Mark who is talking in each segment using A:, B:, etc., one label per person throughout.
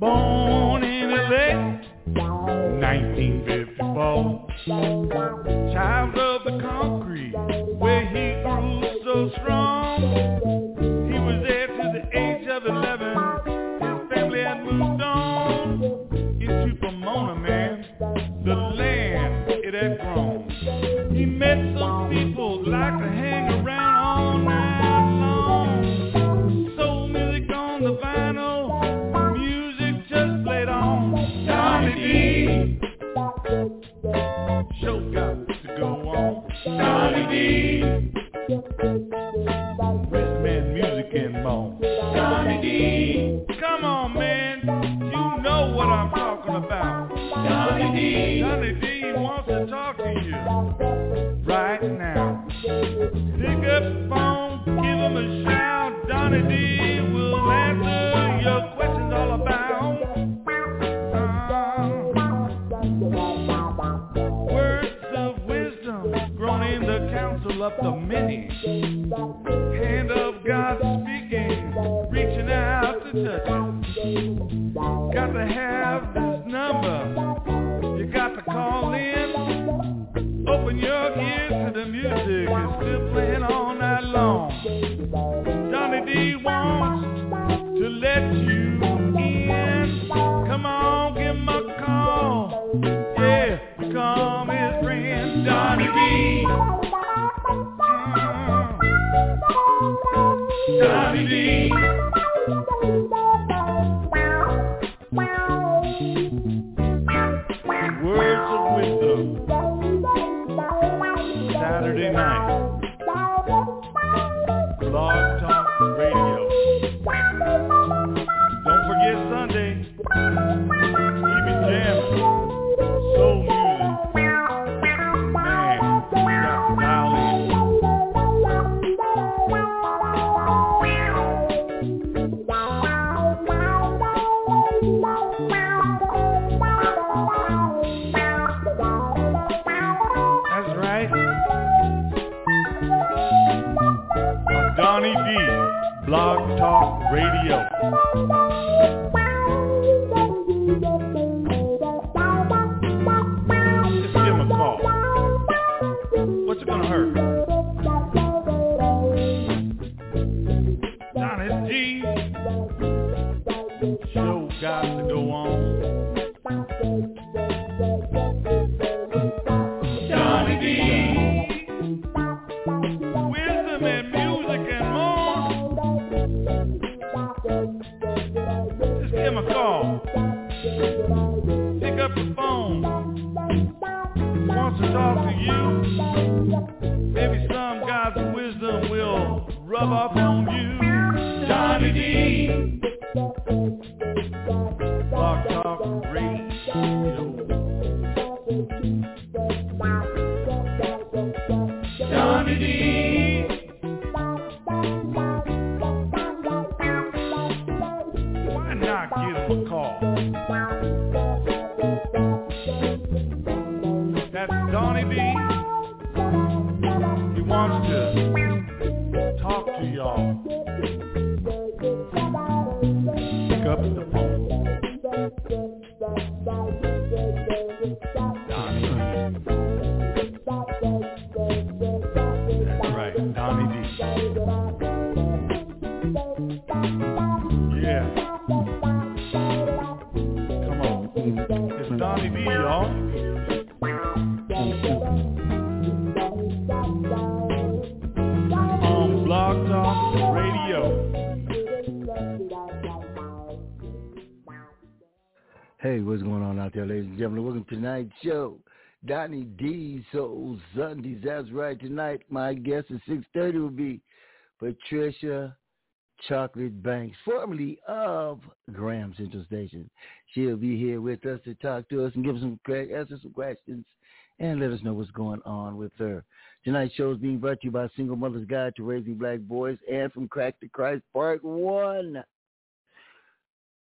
A: Born in LA, 1954. Child of the concrete, where he grew so strong. Show. Donny D. Soul
B: Sundays. That's right. Tonight, my guest at 6.30 will be Patryce Chocolate Banks, formerly of Graham Central Station. She'll be here with us to talk to us and give us some answer some questions and let us know what's going on with her. Tonight's show is being brought to you by Single Mother's Guide to Raising Black Boys and From Crack to Christ Part 1.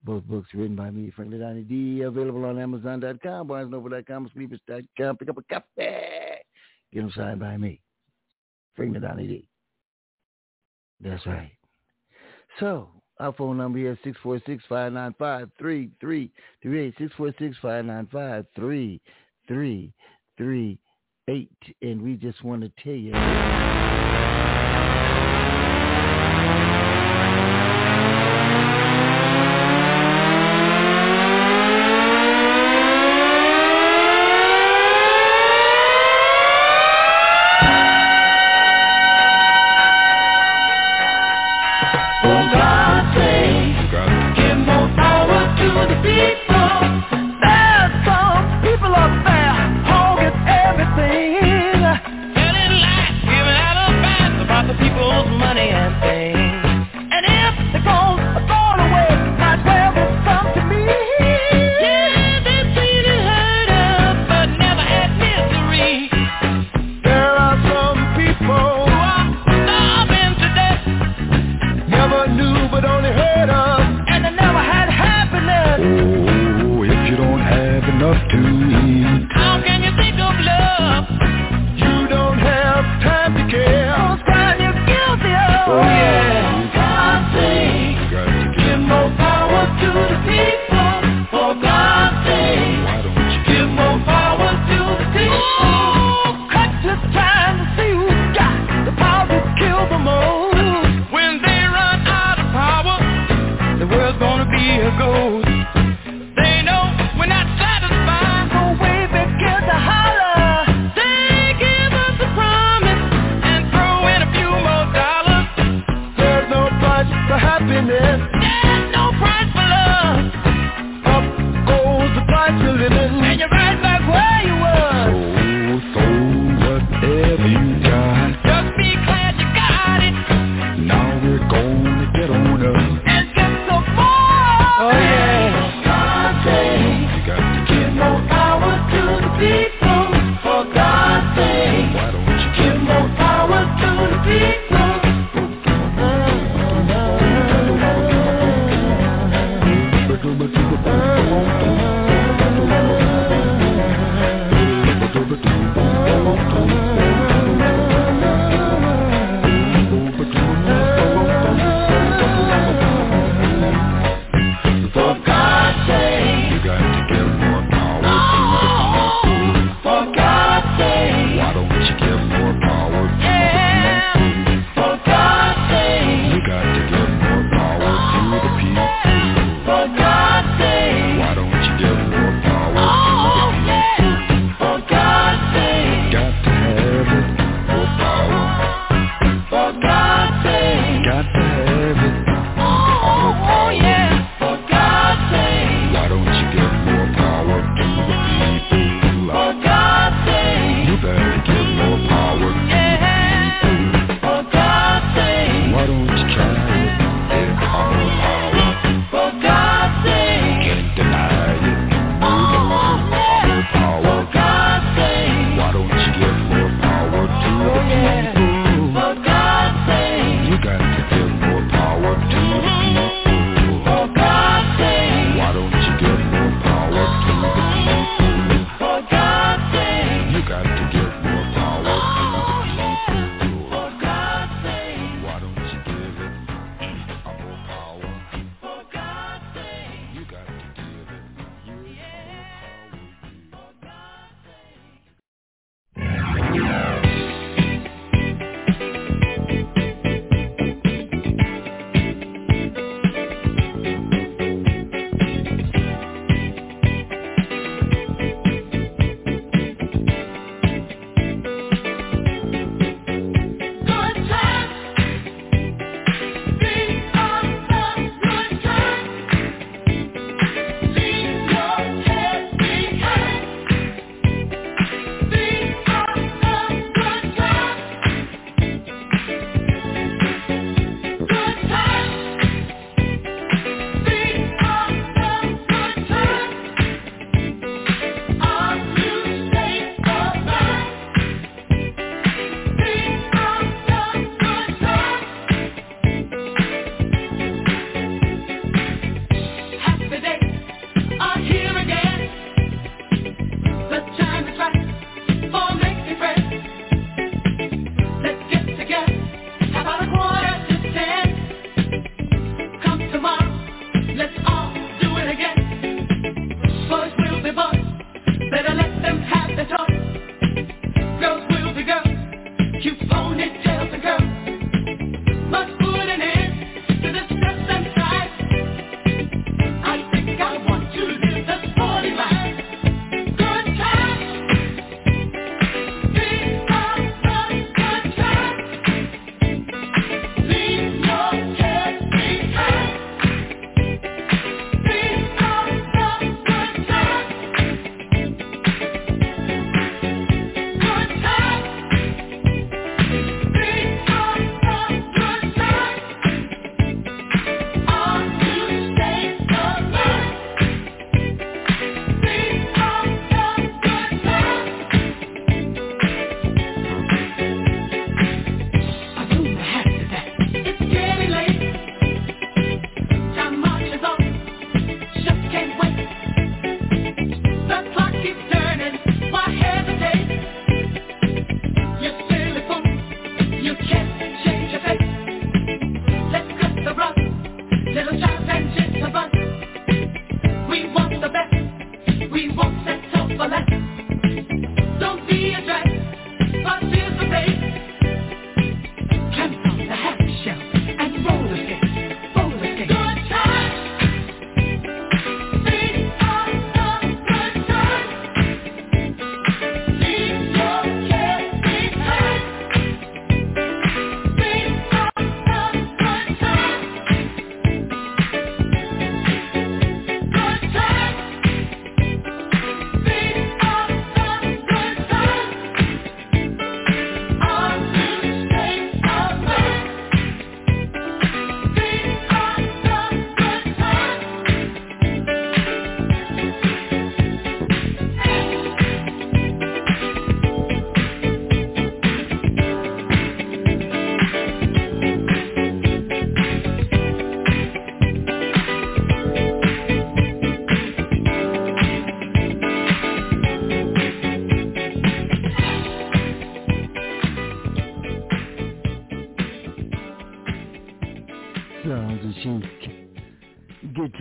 B: Both books written by me, Franklin Donny D, available on Amazon.com, BarnesNoble.com, Sleepers.com. Pick up a copy. Get them signed by me, Franklin Donny D. That's right. So our phone number here is 646-595-3338, 646-595-3338. And we just want to tell you.
C: Happiness.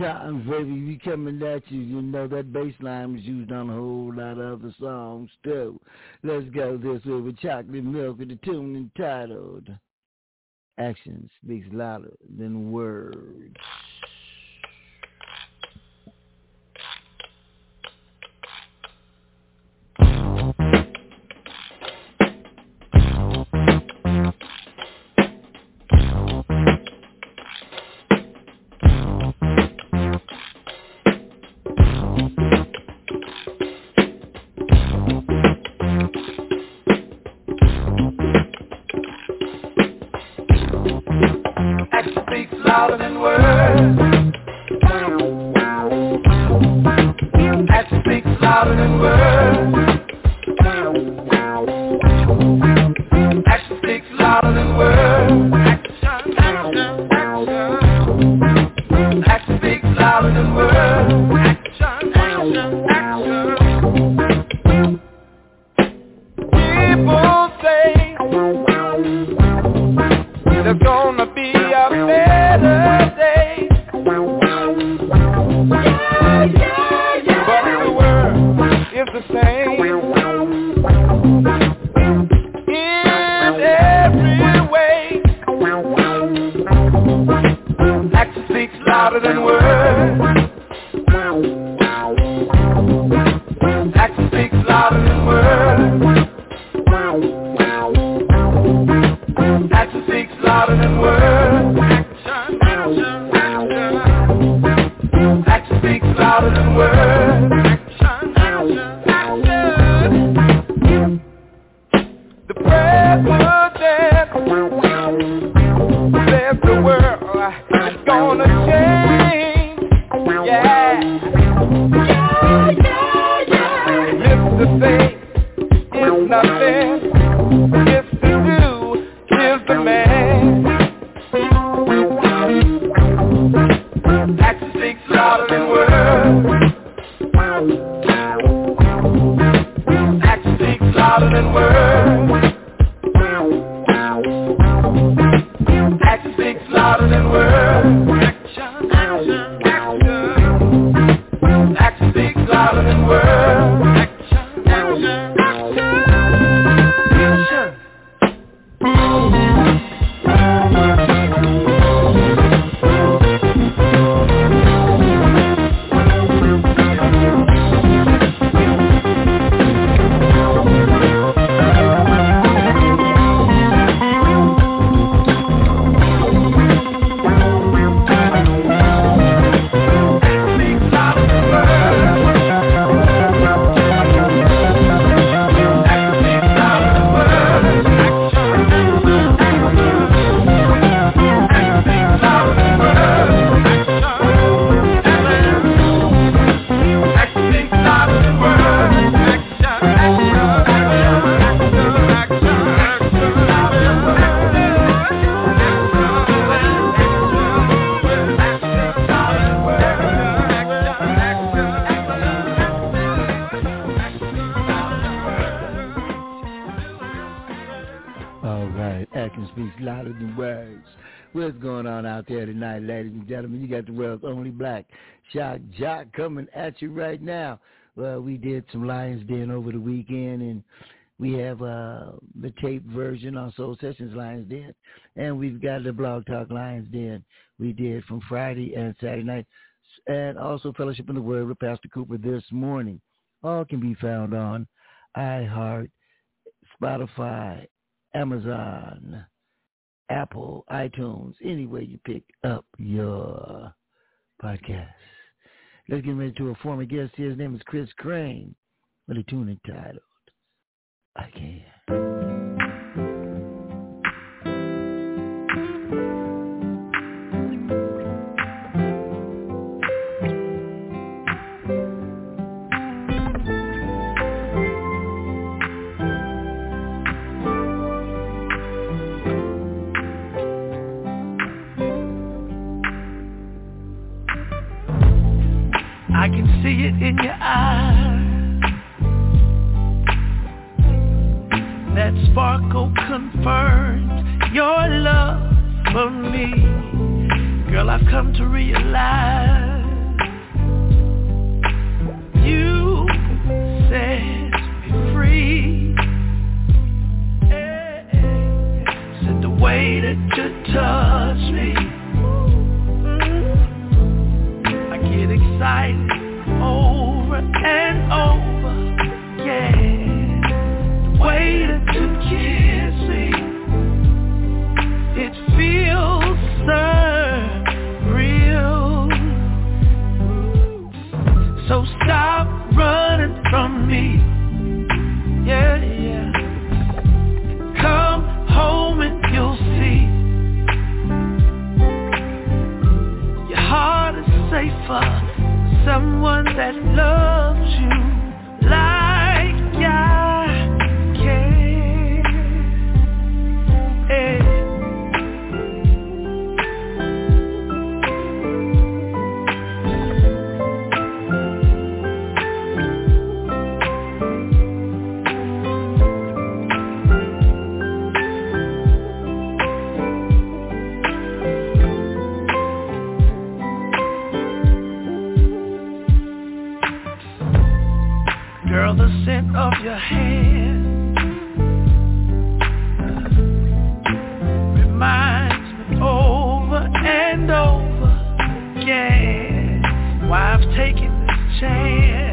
C: Baby, we coming at you. You know that bass line was used on a whole lot of other songs too. Let's go this way with chocolate milk with the tune entitled Action Speaks Louder Than Words. Shock Jock coming at you right now. Well, we did some Lions Den over the weekend, and we have uh, the tape version on Soul Sessions Lions Den, and we've got the Blog Talk Lions Den we did from Friday and Saturday night, and also Fellowship in the Word with Pastor Cooper this morning. All can be found on iHeart, Spotify, Amazon, Apple, iTunes, any way you pick up your podcast. Let's get ready to a former guest here. His name is Chris Crane with a tune entitled I Can.
D: see it in your eyes. That sparkle confirms your love for me. Girl, I've come to realize
E: you set me free. Said the way that you touch me, I get excited over and over, yeah. Waited to kiss me, it feels surreal. So stop running from me, yeah, yeah. Come home and you'll see your heart is safer someone that loves you like I can. Hey. of your
C: hand Reminds me over and over again Why I've taken this chance.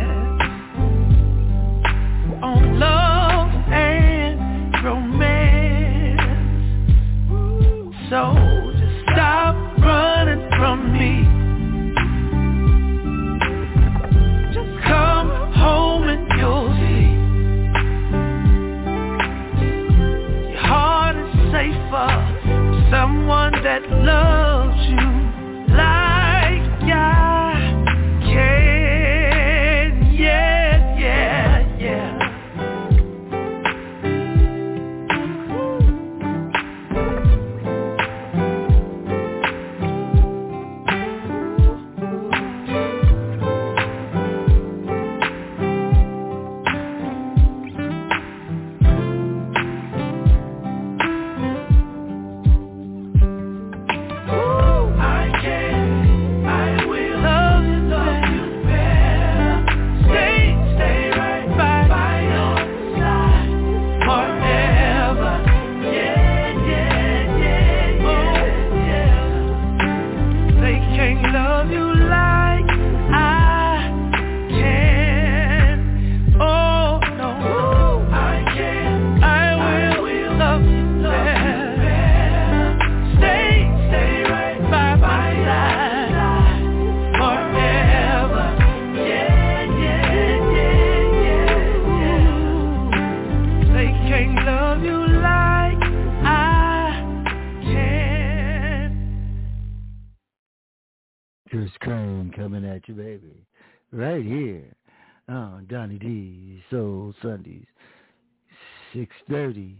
C: 6.30,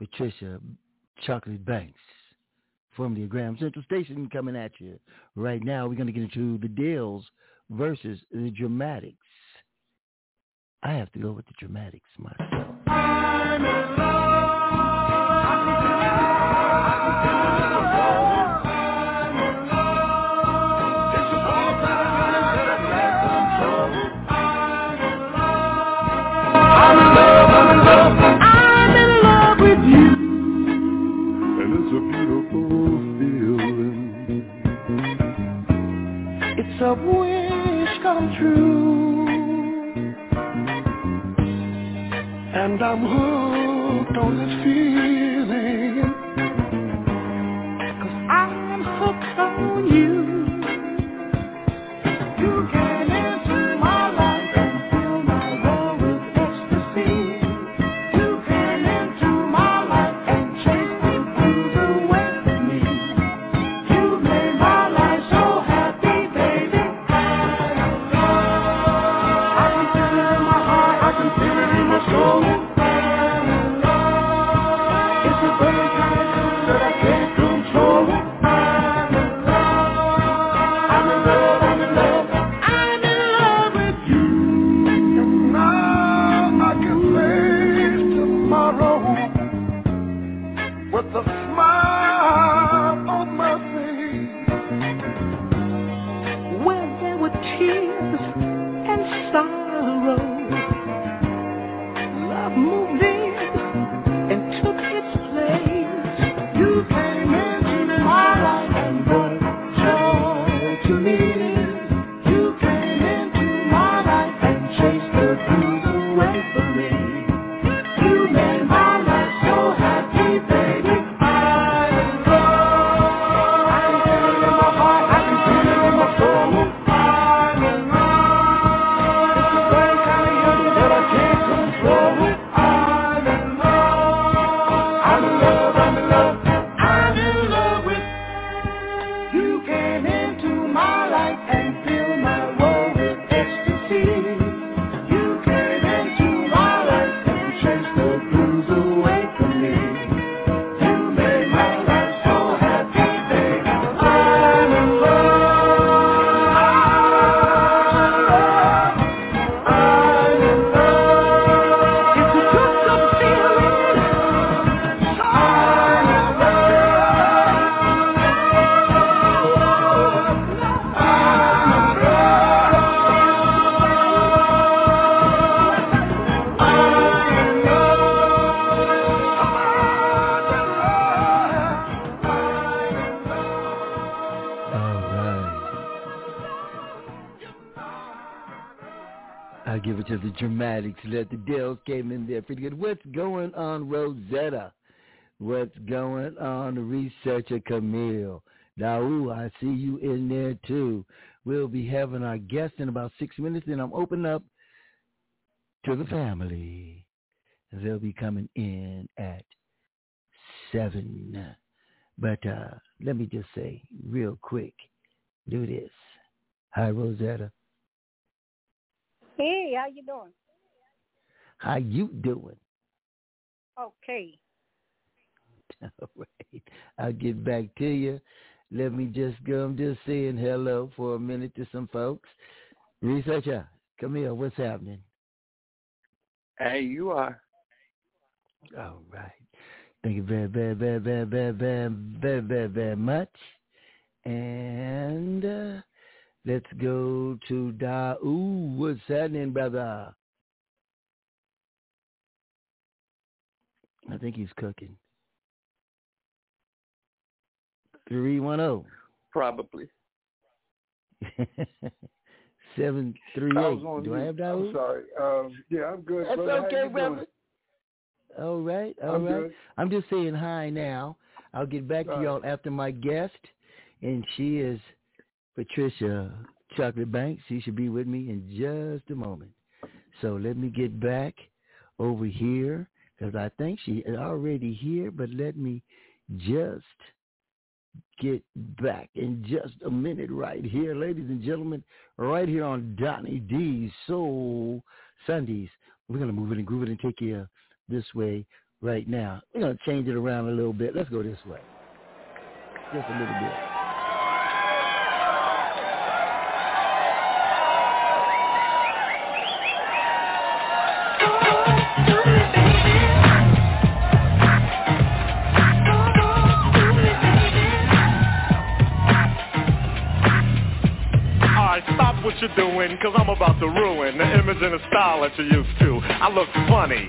C: Patryce Chocolate Banks from the Graham Central Station coming at you. Right now, we're going to get into the Dells versus the dramatics. I have to go with the dramatics myself.
F: makes wish come true. And I'm hooked on this feeling. Cause I am hooked on you.
B: Dramatics. Let the Dells came in there pretty good. What's going on, Rosetta? What's going on, researcher Camille? Now, I see you in there too. We'll be having our guest in about six minutes, and I'm opening up to the family. They'll be coming in at seven. But uh, let me just say real quick, do this. Hi, Rosetta.
G: Hey, how you doing?
B: How you doing?
G: Okay.
B: All right. I'll get back to you. Let me just go. I'm just saying hello for a minute to some folks. Researcher, come here. What's happening?
H: Hey, you are.
B: All right. Thank you very, very, very, very, very, very, very, very, very much. And uh, let's go to Da. Ooh, what's happening, brother? I think he's cooking. 310.
H: Probably.
B: 738. Do I have that?
I: I'm sorry. Um, yeah, I'm good.
B: That's
I: brother.
B: okay, brother. All right, all
I: I'm
B: right.
I: good.
B: I'm just saying hi now. I'll get back to y'all after my guest, and she is Patryce Chocolate Banks. She should be with me in just a moment. So let me get back over here because I think she is already here, but let me just get back in just a minute right here, ladies and gentlemen, right here on Donny D's Soul Sundays. We're going to move it and groove it and take you this way right now. We're going to change it around a little bit. Let's go this way. Just a little bit.
J: You're doing, cause I'm about to ruin the image and the style that you're used to. I look funny.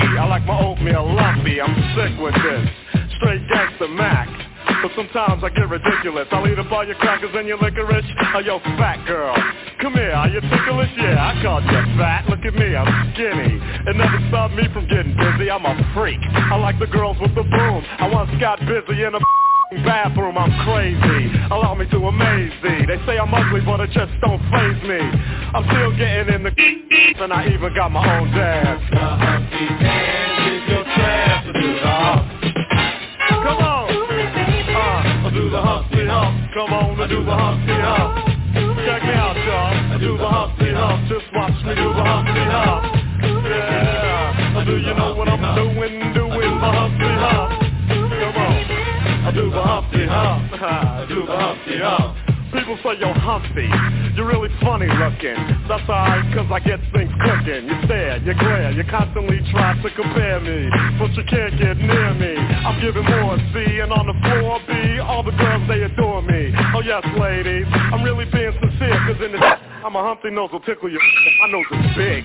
J: I like my oatmeal lumpy, I'm sick with this. Straight gangster Mac. But sometimes I get ridiculous. I'll eat up all your crackers and your licorice. Oh, yo, fat girl. Come here, are you ticklish? Yeah, I called you fat. Look at me, I'm skinny. It never stopped me from getting busy. I'm a freak. I like the girls with the boom. I once got busy in a bathroom, I'm crazy. Allow me to amaze thee. They say I'm ugly, but it just don't phase me. I'm still getting in the and I even got my own dance. The dance do the. Come on. Uh, do the. Come on do the. Check me out, y'all. Do the. Just watch me do the. Yeah. Do you know what I'm doing? Doing the Humpty Hump. Do the Humpty Hump. I do the Humpty Hump. People say you're Humpty, you're really funny looking. That's alright, cause I get things cooking. You stare, you glare, you constantly try to compare me, but you can't get near me. I'm giving more C, and on the floor B, all the girls they adore me. Oh yes, ladies, I'm really being sincere, cause in the I'm a Humpty nose will tickle you. My nose is big.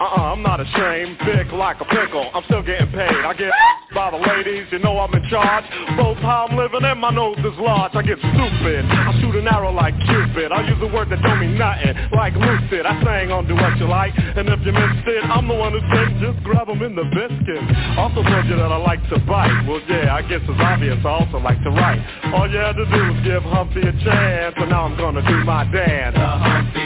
J: Uh-uh, I'm not ashamed. Big like a pickle. I'm still getting paid. I get by the ladies. You know I'm in charge. Both how I'm living and my nose is large. I get stupid. I shoot an arrow like Cupid. I use a word that don't mean nothing. Like lucid. I sang on Do What You Like. And if you missed it, I'm the one who said just grab 'em in the biscuit. Also told you that I like to bite. Well, yeah, I guess it's obvious. I also like to write. All you had to do was give Humpty a chance. And now I'm gonna do my dance. The Humpty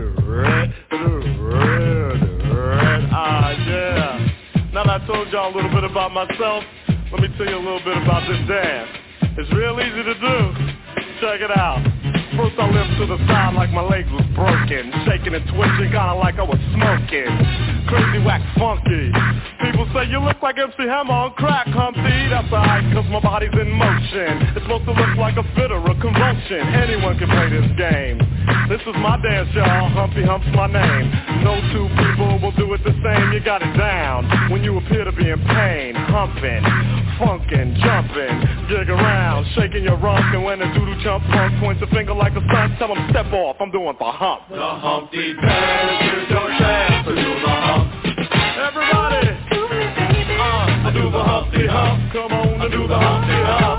J: red, red, red. Ah, yeah. Now that I told y'all a little bit about myself, let me tell you a little bit about this dance. It's real easy to do. Check it out. First I limped to the side like my legs was broken. Shaking and twitching kinda like I was smoking. Crazy, wax, funky. People say you look like MC Hammer on crack, Humpty. That's alright cause my body's in motion. It's supposed to look like a fit or a convulsion. Anyone can play this game. This is my dance y'all, Humpty Hump's my name. No two people will do it the same, you got it down. When you appear to be in pain Humping, funkin', jumping Jig around, shaking your rump And when the doodle jump punk points a finger like a son Tell him step off, I'm doing the hump
A: The Humpty Dance is your chance to do the hump.
J: Everybody,
A: Uh, I do the Humpty Hump.
J: come on and do the Humpty Hump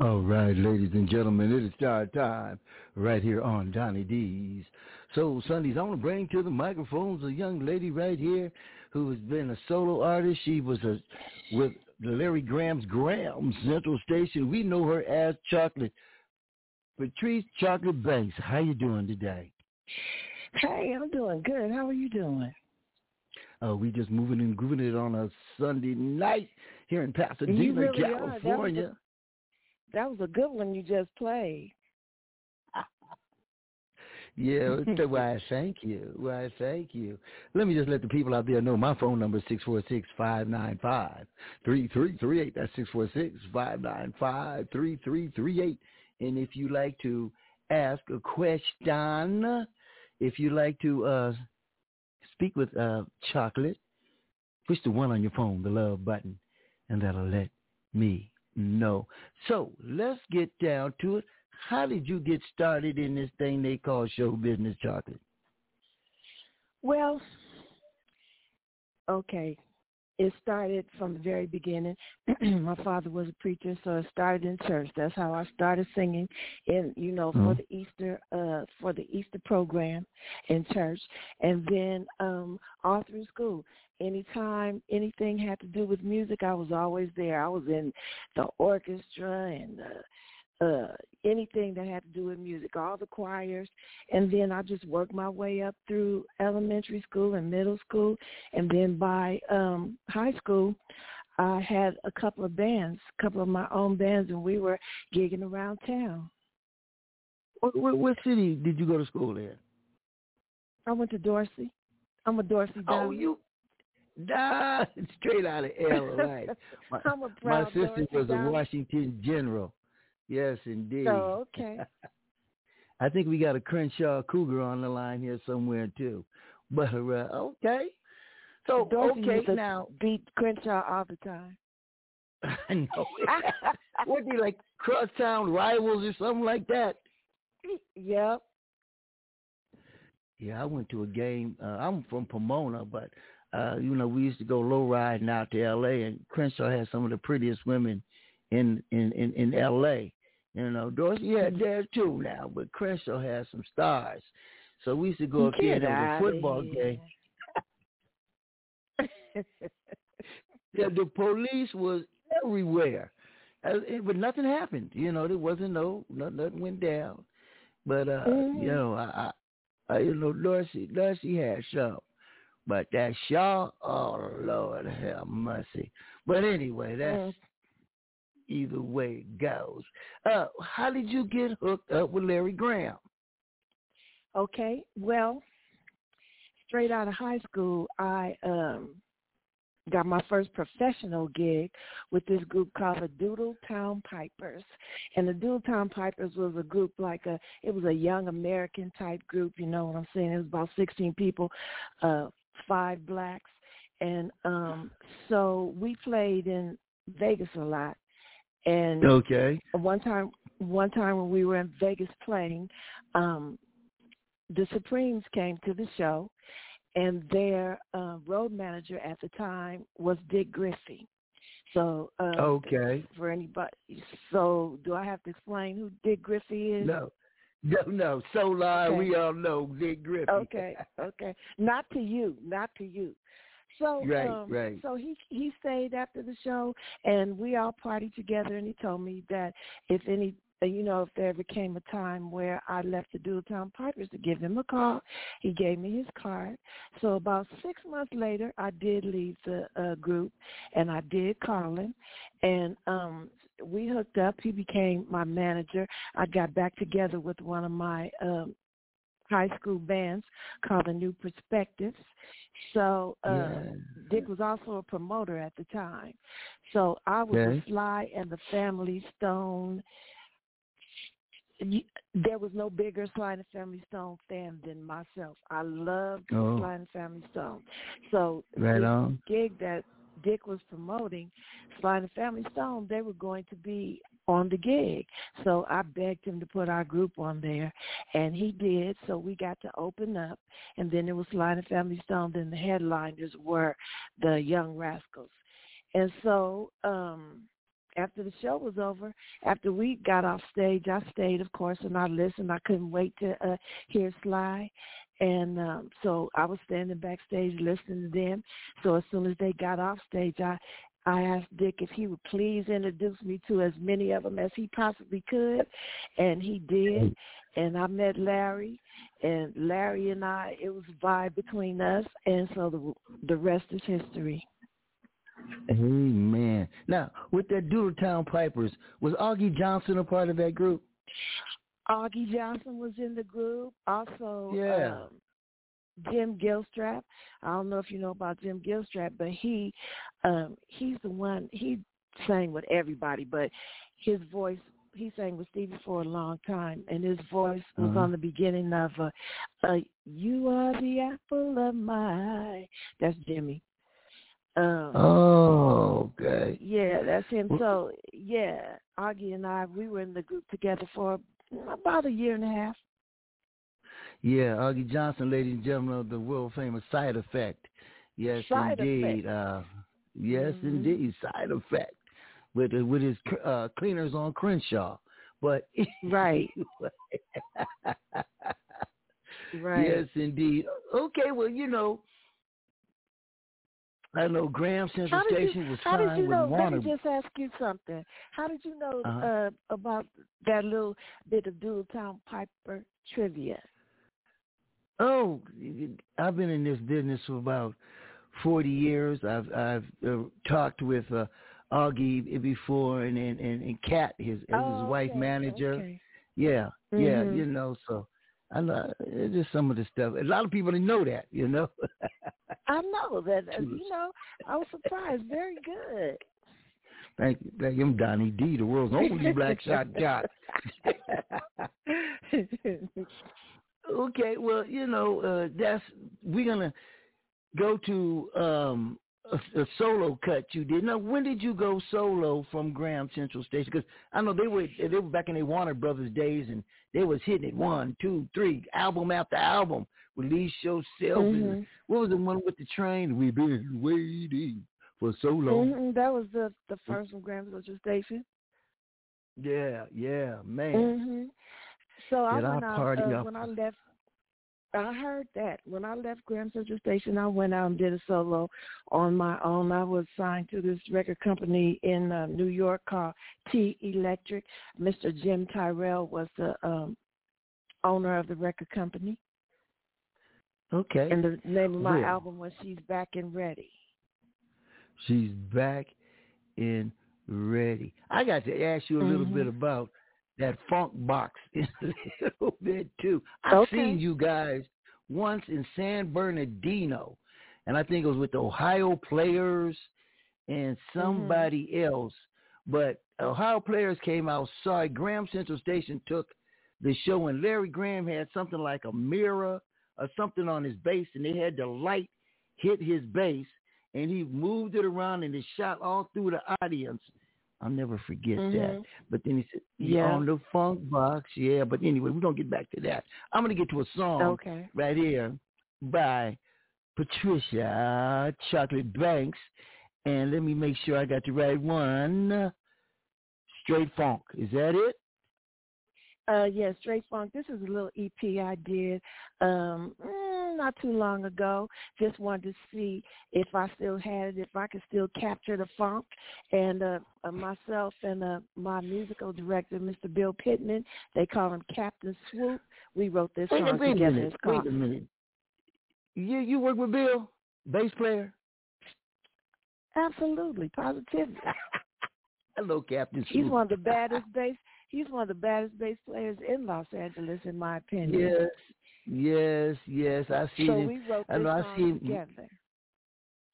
B: All right, ladies and gentlemen, it is start time right here on Donny D's. Soul Sundays, I want to bring to the microphones a young lady right here who has been a solo artist. She was a with the Larry Graham's Graham Central Station. We know her as Chocolate. Patryce Chocolate Banks, how you doing today?
K: Hey, I'm doing good. How are you doing?
B: Uh, we just moving and grooving it on a Sunday night here in Pasadena,
K: really are. That was a-
B: California.
K: That was a good one you just played.
B: Yeah, why I thank you. Why I thank you. Let me just let the people out there know my phone number is six four six five nine five three three three eight. That's six four six five nine five three three three eight. And if you like to ask a question, if you like to uh speak with uh chocolate, push the one on your phone, the love button, and that'll let me know. So let's get down to it. How did you get started in this thing they call show business, chocolate?
K: Well, okay. It started from the very beginning. My father was a preacher, so it started in church. That's how I started singing in, you know, for
B: Mhm.
K: the Easter uh for the Easter program in church. And then um all through school. Anytime anything had to do with music, I was always there. I was in the orchestra and uh uh anything that had to do with music, all the choirs, and then I just worked my way up through elementary school and middle school, and then by um high school, I had a couple of bands, a couple of my own bands, and we were gigging around town.
B: What, what, what city did you go to school in?
K: I went to Dorsey. I'm a Dorsey.
B: Oh, you nah, straight out of LA. right? My, my sister was a. Washington general. Yes, indeed.
K: So okay.
B: I think we got a Crenshaw Cougar on the line here somewhere too. But uh, okay. So
K: Dorsey
B: okay
K: used
B: now
K: beat Crenshaw all the time.
B: I know. what be like crosstown rivals or something like that?
K: Yep.
B: Yeah, I went to a game. Uh, I'm from Pomona, but uh, you know we used to go low riding out to L.A. and Crenshaw had some of the prettiest women in in in, in L.A. You know, Dorsey had there too now, but Crenshaw had some stars. So we used to go up there. Was a football game. Yeah, the police was everywhere, Uh, it- but nothing happened. You know, there wasn't no, no nothing went down. But uh,
K: Mhm.
B: you know, I, I, I, you know, Dorsey, Dorsey had some, but that Shaw, oh Lord, have mercy. But anyway, that's
K: Mm.
B: either way it goes. Uh, how did you get hooked up with Larry Graham?
K: Okay. Well, straight out of high school, I um got my first professional gig with this group called the Doodletown Pipers. And the Doodletown Pipers was a group like a it was a young American type group, you know what I'm saying? It was about 16 people, uh five blacks. And um so we played in Vegas a lot. And
B: Okay.
K: one time one time when we were in Vegas playing, um the Supremes came to the show and their uh, road manager at the time was Dick Griffey. So uh
B: Okay.
K: for anybody so do I have to explain who Dick Griffey is?
B: No. No, no. Solar,
K: Okay.
B: we all know Dick Griffey.
K: Okay, okay. Not to you, not to you. So
B: Right,
K: um,
B: right.
K: So he he stayed after the show, and we all partied together. And he told me that if any, you know, if there ever came a time where I left the Doodletown Pipers to give him a call, he gave me his card. So about six months later, I did leave the uh, group, and I did call him, and um we hooked up. He became my manager. I got back together with one of my um high school bands called the New Perspectives. So uh
B: Yeah.
K: Dick was also a promoter at the time. So I was a Sly and the Family Stone. There was no bigger Sly and the Family Stone fan than myself. I loved
B: Oh.
K: Sly and the Family Stone. So
B: Right
K: this
B: on.
K: gig that Dick was promoting, Sly and Family Stone, they were going to be on the gig. So I begged him to put our group on there, and he did. So we got to open up, and then it was Sly and Family Stone. Then the headliners were the Young Rascals, and so um after the show was over, after we got off stage, I stayed, of course, and I listened. I couldn't wait to uh, hear Sly, and um, so I was standing backstage listening to them. So as soon as they got off stage, I I asked Dick if he would please introduce me to as many of them as he possibly could, and he did. And I met Larry, and Larry and I, it was a vibe between us, and so the the rest is history.
B: Amen. Now, with that Doodletown Pipers, was Augie Johnson a part of that group?
K: Augie Johnson was in the group. Also,
B: Yeah.
K: um, Jim Gilstrap. I don't know if you know about Jim Gilstrap, but he um he's the one he sang with everybody, but his voice he sang with Stevie for a long time, and his voice was
B: Uh-huh.
K: on the beginning of uh, uh, "You Are the Apple of My." eye." That's Jimmy. Um,
B: Oh, okay.
K: yeah, that's him. So yeah, Augie and I we were in the group together for about a year and a half.
B: Yeah, Augie Johnson, ladies and gentlemen, of the world famous Side Effect. Yes,
K: Side
B: indeed.
K: Effect.
B: Uh, yes,
K: Mhm.
B: indeed. Side Effect with with his uh, cleaners on Crenshaw. But
K: Right. Right.
B: Yes, indeed. Okay, well, you know, I know Graham Central Station was
K: how did
B: signed
K: you
B: with
K: know? Let me just ask you something. How did you know
B: Uh-huh.
K: uh, about that little bit of Doodletown Piper trivia?
B: Oh, I've been in this business for about forty years. I've I've uh, talked with uh, Augie before, and and and, and Kat, his
K: Oh,
B: his wife
K: okay,
B: manager.
K: okay.
B: Yeah, yeah,
K: Mhm.
B: you know. So I know it's just some of the stuff. A lot of people didn't know that, you know.
K: I know that. uh, You know, I was surprised. Very good.
B: Thank you, thank you. I'm Donny D, the world's only black shock jock. Okay, well, you know, uh, that's we're gonna go to um, a, a solo cut you did. Now, when did you go solo from Graham Central Station? Because I know they were they were back in the Warner Brothers days, and they was hitting it one, two, three, album after album. Release yourself. And
K: Mhm.
B: what was the one with the train? We've been waiting for so long.
K: Mhm, That was the the first from Graham Central Station.
B: Yeah, yeah, man.
K: hmm So I
B: Did I
K: went out uh, when I left. I heard that when I left Graham Central Station, I went out and did a solo on my own. I was signed to this record company in uh, New York called T Electric. Mr. Jim Tyrell was the um, owner of the record company,
B: Okay.
K: and the name of my
B: Well.
K: album was "She's Back and Ready."
B: She's back and ready. I got to ask you a little
K: Mhm.
B: bit about that funk box a little bit too. I've
K: Okay.
B: seen you guys once in San Bernardino, and I think it was with the Ohio Players and mm-hmm. somebody else. But Ohio Players came out. Sorry, Graham Central Station took the show, and Larry Graham had something like a mirror or something on his bass, and they had the light hit his bass, and he moved it around and it shot all through the audience. I'll never forget that.
K: Mhm.
B: But then he said, "Yeah, on the funk box, yeah." But anyway, we're gonna get back to that. I'm gonna get to a song
K: Okay.
B: right here by Patricia Chocolate Banks, and let me make sure I got the right one. Straight Funk, is that it?
L: Uh, yeah, Straight Funk. This is a little EP I did um, mm, not too long ago. Just wanted to see if I still had it, if I could still capture the funk. And uh, uh, myself and uh, my musical director, Mr. Bill Pittman, they call him Captain Swoop. We wrote this
B: Wait,
L: song
B: wait
L: together.
B: minute.
L: It's called
B: Wait a minute. You you work with Bill, bass player.
L: Absolutely, positively.
B: Hello, Captain. Swoop.
L: He's one of the baddest bass. He's one of the baddest bass players in Los Angeles, in my opinion.
B: Yes, yes, yes. I see
L: so
B: him.
L: we wrote
B: I
L: this
B: know. I see him.
L: together.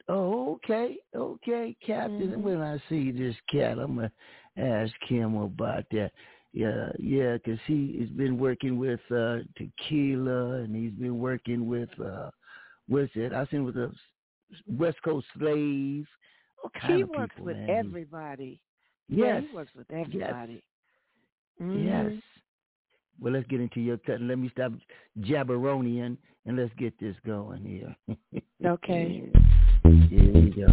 B: Oh, okay, okay, Captain.
L: Mhm.
B: When I see this cat, I'm gonna ask him about that. Yeah, yeah, cause he has been working with uh Tequila, and he's been working with uh what's it? I seen with the West Coast Slave. All kind
L: He
B: of
L: works
B: people,
L: with
B: man.
L: everybody. Yeah,
B: yes,
L: he works with everybody.
B: yes.
L: Mhm.
B: Well, let's get into your cut. Let me stop jabberoniing and let's get this going here.
L: Okay.
B: Here we go.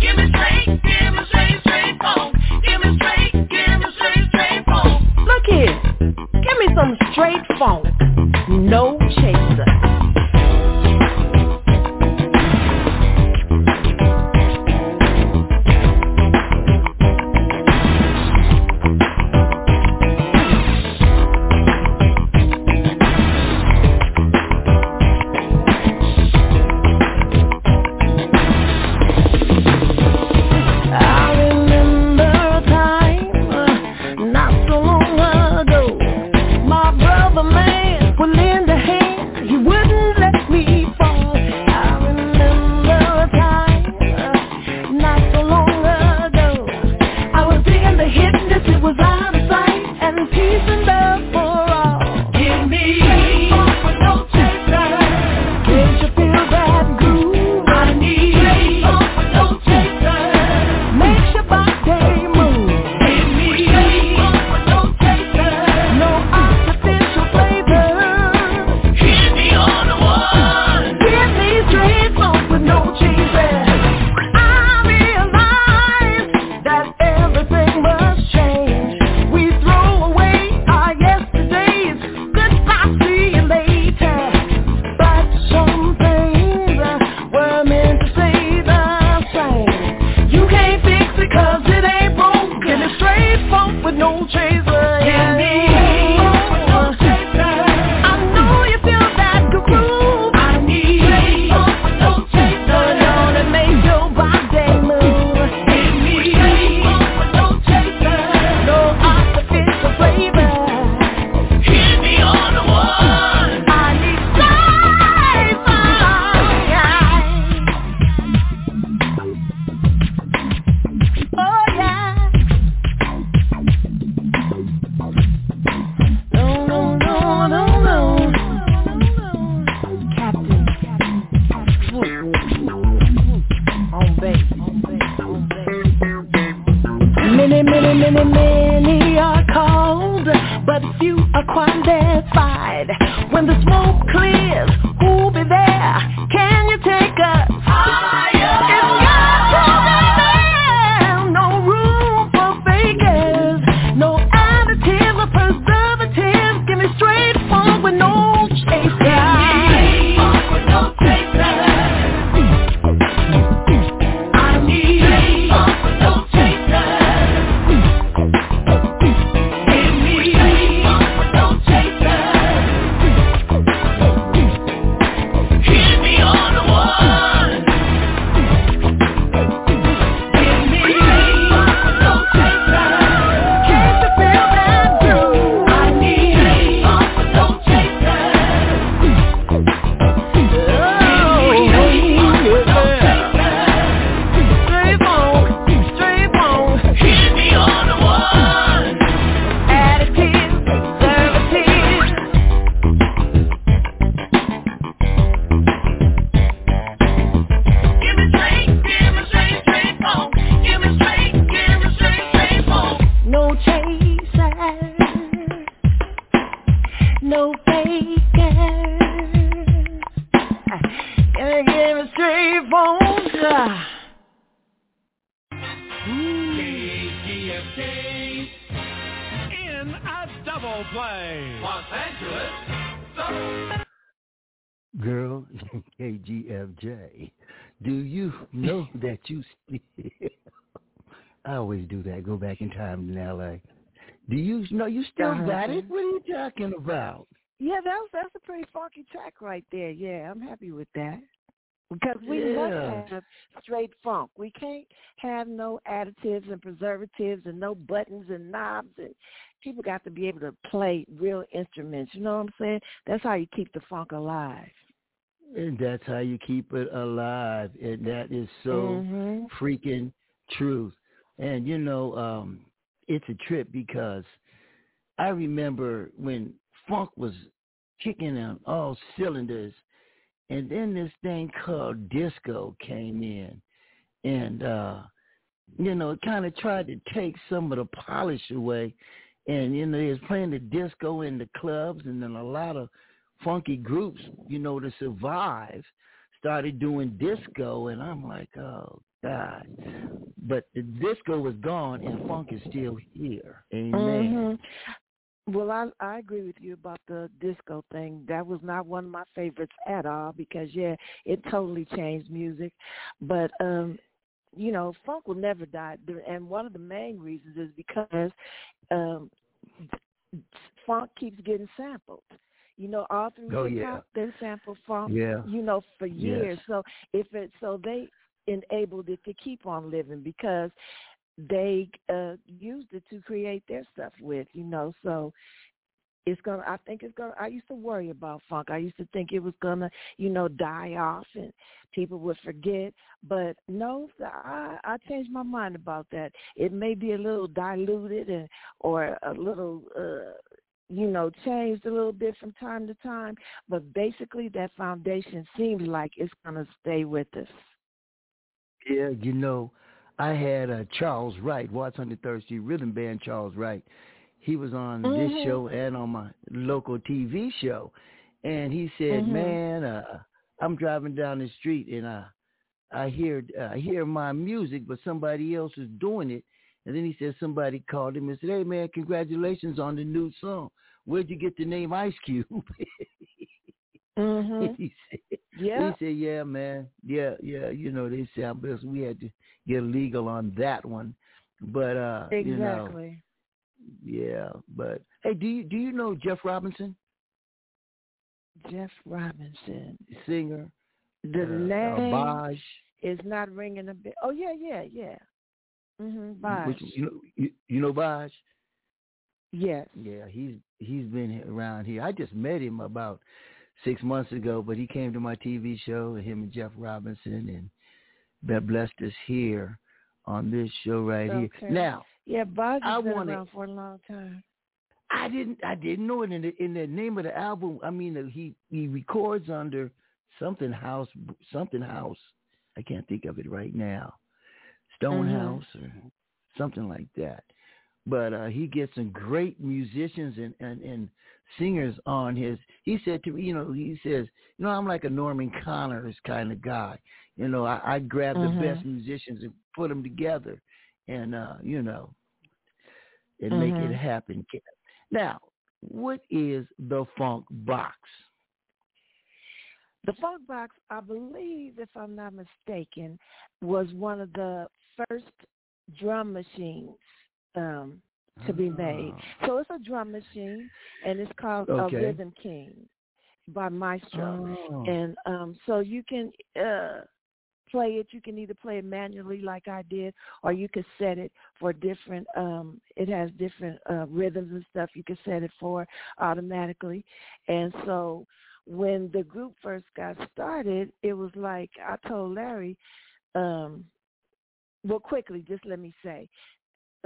M: Give me straight, give me straight, straight phone. Give me straight, give me straight, straight phone.
K: Look here. Give me some straight funk. No chaser.
B: Talking about?
K: Yeah, that was that's a pretty funky track right there. Yeah, I'm happy with that. Because we
B: Yeah.
K: must have straight funk. We can't have no additives and preservatives and no buttons and knobs and people got to be able to play real instruments. You know what I'm saying? That's how you keep the funk alive.
B: And that's how you keep it alive. And that is so
K: Mhm.
B: freaking truth. And you know, um, it's a trip because I remember when funk was kicking on all cylinders and then this thing called disco came in and uh you know, it kind of tried to take some of the polish away. And, you know, they was playing the disco in the clubs and then a lot of funky groups, you know, to survive started doing disco. And I'm like, oh, God. But the disco was gone and funk is still here. Amen.
K: Mhm. Well, I I agree with you about the disco thing. That was not one of my favorites at all because yeah, it totally changed music. But um you know, funk will never die, and one of the main reasons is because um funk keeps getting sampled. You know, all through
B: Oh,
K: hip
B: yeah.
K: hop, they sample funk.
B: Yeah.
K: You know, for years.
B: Yes.
K: So if it so they enabled it to keep on living because they uh used it to create their stuff with, you know. So it's gonna I think it's gonna I used to worry about funk. I used to think it was gonna, you know, die off and people would forget. But no, I I changed my mind about that. It may be a little diluted and or a little uh you know, changed a little bit from time to time, but basically that foundation seems like it's gonna stay with us.
B: Yeah, you know, I had uh, Charles Wright, Watts 103rd Street Rhythm Band. Charles Wright, he was on this
K: Mhm.
B: show and on my local TV show, and he said,
K: Mhm.
B: "Man, uh, I'm driving down the street and I, I hear, I hear my music, but somebody else is doing it." And then he said somebody called him and said, "Hey, man, congratulations on the new song. Where'd you get the name Ice Cube?"
K: Mhm.
B: he said,
K: Yeah.
B: he said, "Yeah, man. Yeah, yeah. You know, they said we had to get legal on that one, but uh, you know,
K: Exactly.
B: yeah. But hey, do you do you know Jeff Robinson,
K: Jeff Robinson.
B: singer?
K: The
B: uh,
K: name
B: uh,
K: is not ringing a bell. Oh yeah, yeah, yeah. Mhm. Bye.
B: which you know, you, you know Baj?
K: Yes.
B: Yeah, he's he's been around here. I just met him about six months ago, but he came to my TV show, him and Jeff Robinson, and that blessed us here on this show right
K: Okay.
B: here. Now,
K: Yeah,
B: I
K: has been
B: wanna-
K: around for a long time.
B: I didn't I didn't know it in the in the name of the album. I mean, uh, he he records under something house something house. I can't think of it right now. Stone
K: Mhm.
B: House or something like that. But uh, he gets some great musicians and, and, and singers on his. He said to me, you know, he says, you know, I'm like a Norman Connors kind of guy. You know, I, I grab
K: Mhm.
B: the best musicians and put them together, and uh, you know, and make
K: Mhm.
B: it happen. Now, what is the funk box?
K: The funk box, I believe, if I'm not mistaken, was one of the first drum machines um, to be made. So it's a drum machine, and it's called
B: Okay.
K: a Rhythm King by Maestro.
B: Oh.
K: And um, so you can uh, play it. You can either play it manually like I did, or you could set it for different. Um, it has different uh, rhythms and stuff. You can set it for automatically. And so when the group first got started, it was like I told Larry. Um, well, quickly, just let me say,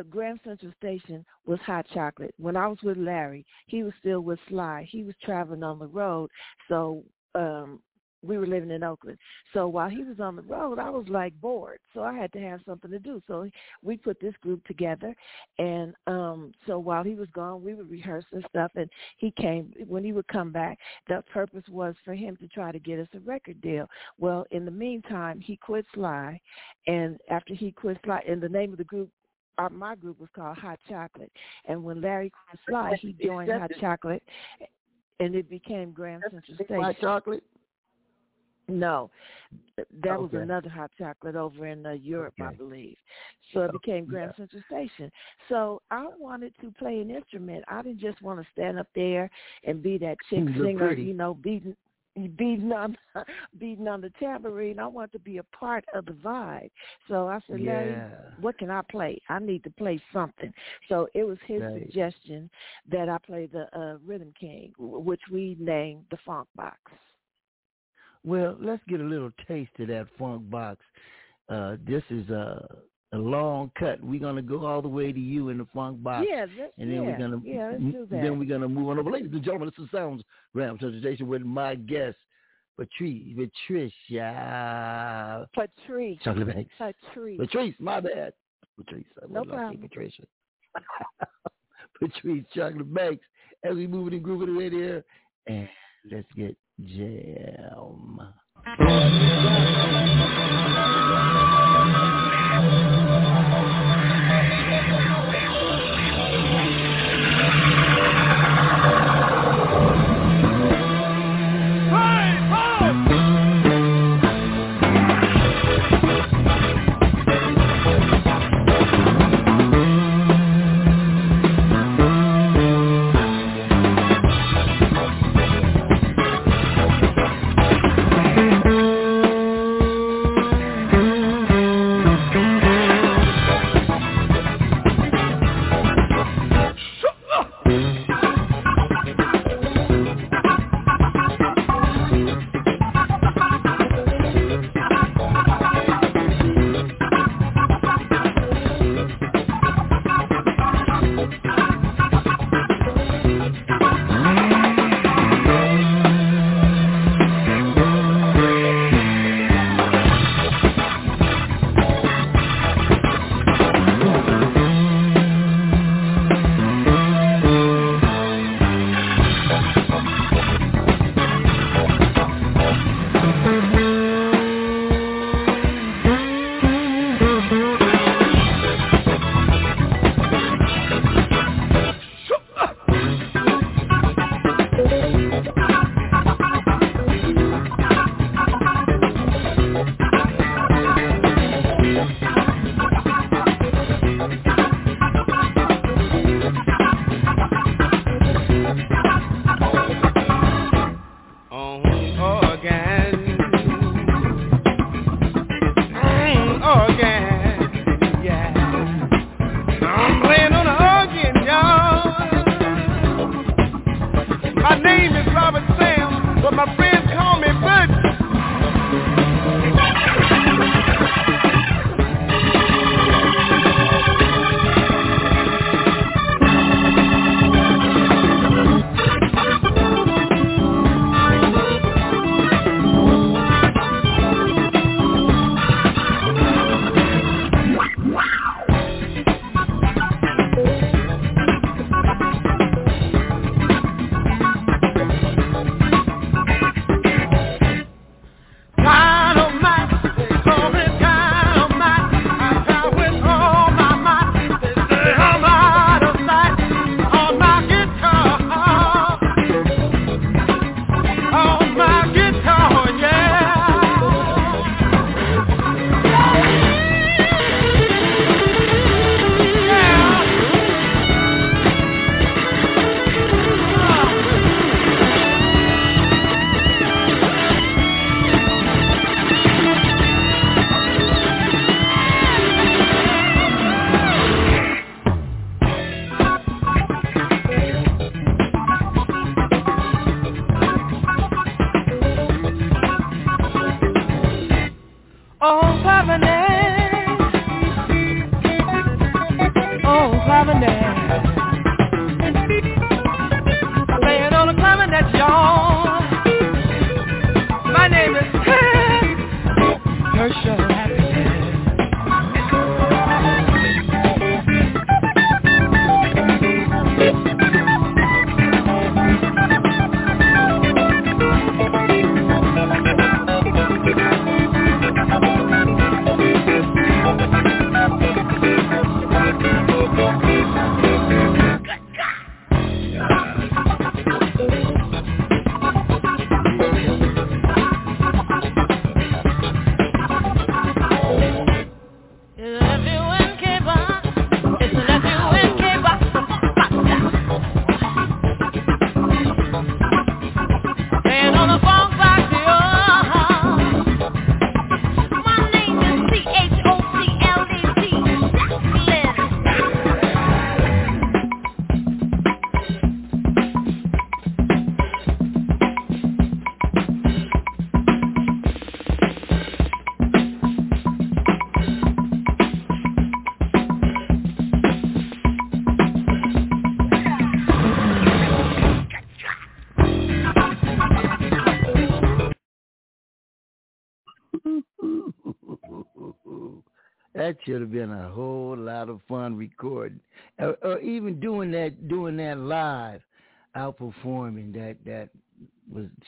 K: Graham Central Station was hot chocolate. When I was with Larry, he was still with Sly. He was traveling on the road, so um we were living in Oakland. So while he was on the road, I was like bored. So I had to have something to do. So we put this group together and um so while he was gone, we would rehearse and stuff and he came when he would come back, the purpose was for him to try to get us a record deal. Well, in the meantime, he quit Sly and after he quit Sly and the name of the group our, my group was called Hot Chocolate, and when Larry Sly he joined Hot Chocolate, and it became Graham Central Station.
B: Hot chocolate.
K: No, th- that was another hot chocolate over in uh, Europe, I believe. So it became Graham
B: yeah.
K: Central Station. So I wanted to play an instrument. I didn't just want to stand up there and be that chick singer,
B: pretty.
K: you know, beating beating on beating on the tambourine. I wanted to be a part of the vibe. So I said,
B: Yeah.
K: what can I play? I need to play something. So it was his
B: Right.
K: suggestion that I play the uh, Rhythm King, which we named the Funk Box.
B: Well, let's get a little taste of that funk box. Uh, this is a, a long cut. We're gonna go all the way to you in the funk box.
K: Yeah, that,
B: And then
K: yeah,
B: we're gonna
K: yeah, let's do that.
B: then we're gonna move on over. Ladies and gentlemen, this is Sounds Ram Presentation with my guest, Patryce Patricia
K: Patryce.
B: Chocolate Banks.
K: Patryce.
B: Patryce, my bad. Patryce, I
K: No
B: love
K: problem.
B: Patricia. Patryce Chocolate Banks. As we move it and groove it right here, and let's get jam.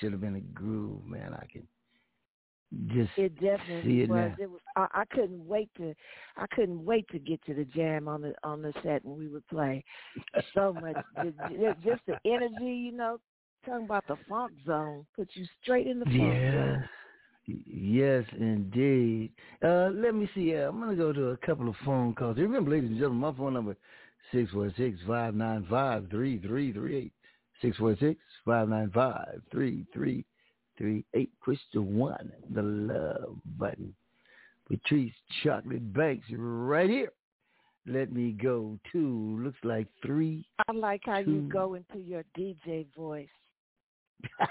B: Should have been a groove, man. I can just
K: It
B: see it
K: was.
B: now.
K: It was. I, I couldn't wait to. I couldn't wait to get to the jam on the on the set when we would play. So much, the- just the energy, you know. Talking about the funk zone, put you straight in the funk
B: Yeah.
K: zone.
B: Yes, indeed. Uh, let me see. Uh, I'm going to go to a couple of phone calls. Remember, ladies and gentlemen, my phone number six four six five nine five three three three eight. Six four six five nine five three three three eight. Push the one, the love button. Patryce Chocolate Banks right here. Let me go to looks like three.
K: I like how you go into your DJ voice.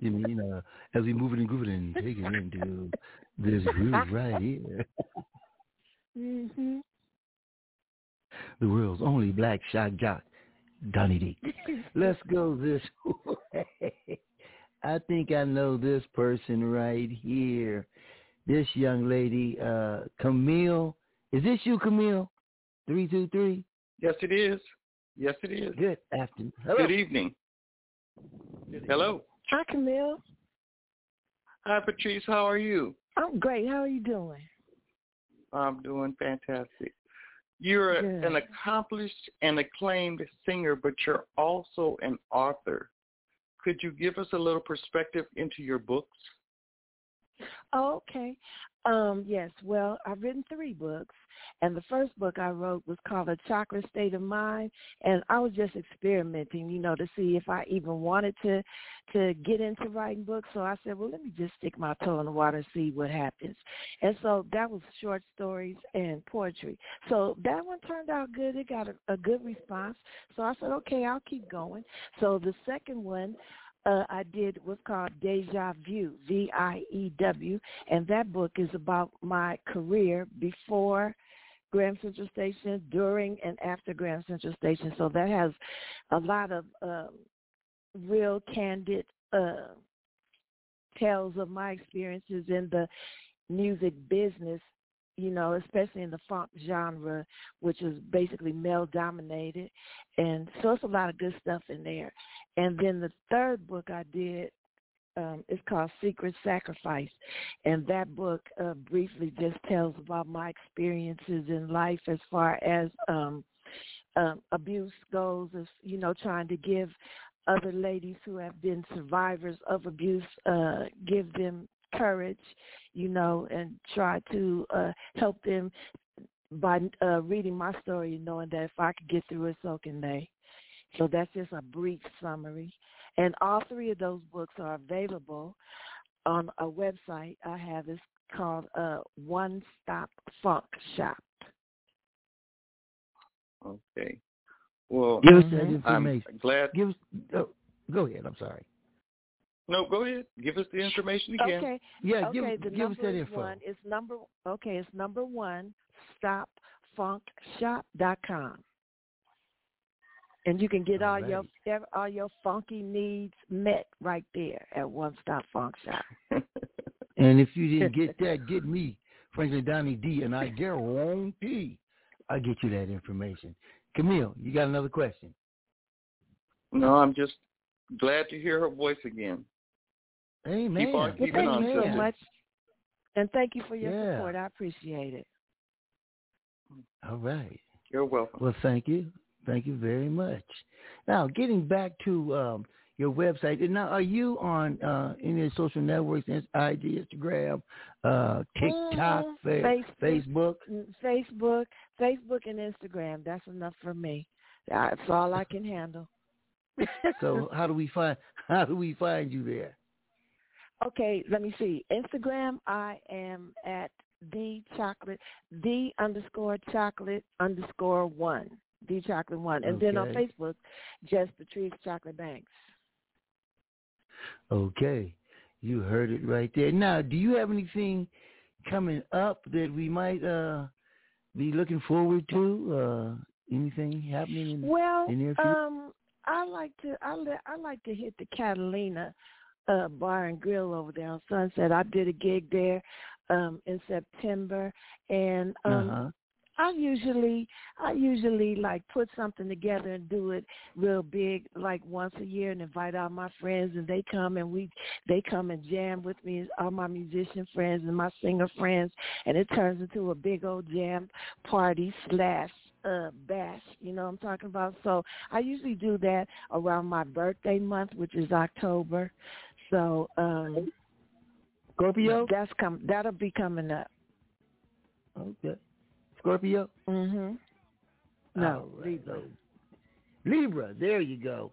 B: You mean uh, as we move it and groove it and take it into this groove right here.
K: mhm.
B: the world's only black shock jock, Donny D. Let's go this way. I think I know this person right here. This young lady, uh, Camille. Is this you, Camille? Three two three.
H: Yes, it is. Yes, it is.
B: Good afternoon. Hello.
H: Good evening. Hello.
K: Hi, Camille.
H: Hi, Patryce. How are you?
K: I'm great. How are you doing?
H: I'm doing fantastic. You're
K: Good.
H: an accomplished and acclaimed singer, but you're also an author. Could you give us a little perspective into your books?
K: Oh, okay. Um, yes. Well, I've written three books, and the first book I wrote was called A Chakra State of Mind, and I was just experimenting, you know, to see if I even wanted to to get into writing books. So I said, well, let me just stick my toe in the water and see what happens. And so that was short stories and poetry. So that one turned out good. It got a, a good response. So I said, okay, I'll keep going. So the second one uh, I did was called Deja Vu, V-I-E-W, and that book is about my career before Graham Central Station, during and after Graham Central Station. So that has a lot of um, real candid uh, tales of my experiences in the music business, you know, especially in the funk genre, which is basically male dominated. And so it's a lot of good stuff in there. And then the third book I did um, is called Secret Sacrifice. And that book uh, briefly just tells about my experiences in life as far as um, um, abuse goes, as, you know, trying to give other ladies who have been survivors of abuse, uh, give them courage, you know, and try to uh, help them by uh, reading my story and knowing that if I could get through it, so can they. So that's just a brief summary. And all three of those books are available on a website I have. It's called uh, One Stop Funk Shop.
H: Okay. Well,
B: Give us that
K: Mhm.
H: I'm glad.
B: Give us. Oh, go ahead. I'm sorry.
H: No, go ahead. Give us the information again.
K: Okay.
B: Yeah,
K: okay,
B: give,
K: the
B: give us
K: number
B: that
K: is
B: info.
K: one. It's number okay, it's number one, stopfunkshop.com. And you can get all your all your funky needs met right there at One Stop Funk Shop.
B: And if you didn't get that, get me, Franklin Donny D, and I guarantee I'll get you that information. Camille, you got another question?
H: No, I'm just glad to hear her voice again.
B: Amen.
H: Keep on
K: Well,
H: keeping
K: thank
H: on,
K: you so much. And thank you for your
B: Yeah.
K: support. I appreciate it.
B: All right.
H: You're welcome.
B: Well, thank you. Thank you very much. Now, getting back to um, your website. Now, are you on uh, any social networks, Ins- IG, Instagram, uh, TikTok,
K: Mhm.
B: fa- Facebook?
K: Mm, Facebook, Facebook and Instagram. That's enough for me. That's all I can handle.
B: So, how do we find how do we find you there?
K: Okay, let me see. Instagram, I am at the chocolate, the underscore chocolate underscore one, the chocolate one, and then on Facebook, just Patryce Chocolate Banks.
B: Okay, you heard it right there. Now, do you have anything coming up that we might uh, be looking forward to? Uh, anything happening in,
K: Well,
B: in the near future?
K: um, I like to I li- I like to hit the Catalina uh bar and grill over there on Sunset. I did a gig there um, in September, and um,
B: uh-huh.
K: I usually I usually like put something together and do it real big like once a year and invite all my friends and they come and we they come and jam with me all my musician friends and my singer friends and it turns into a big old jam party slash uh bash, you know what I'm talking about? So I usually do that around my birthday month, which is October. So um
B: Scorpio?
K: that's come that'll be coming up.
B: Okay. Scorpio?
K: Mhm. No,
B: right.
K: Libra.
B: Libra, there you go.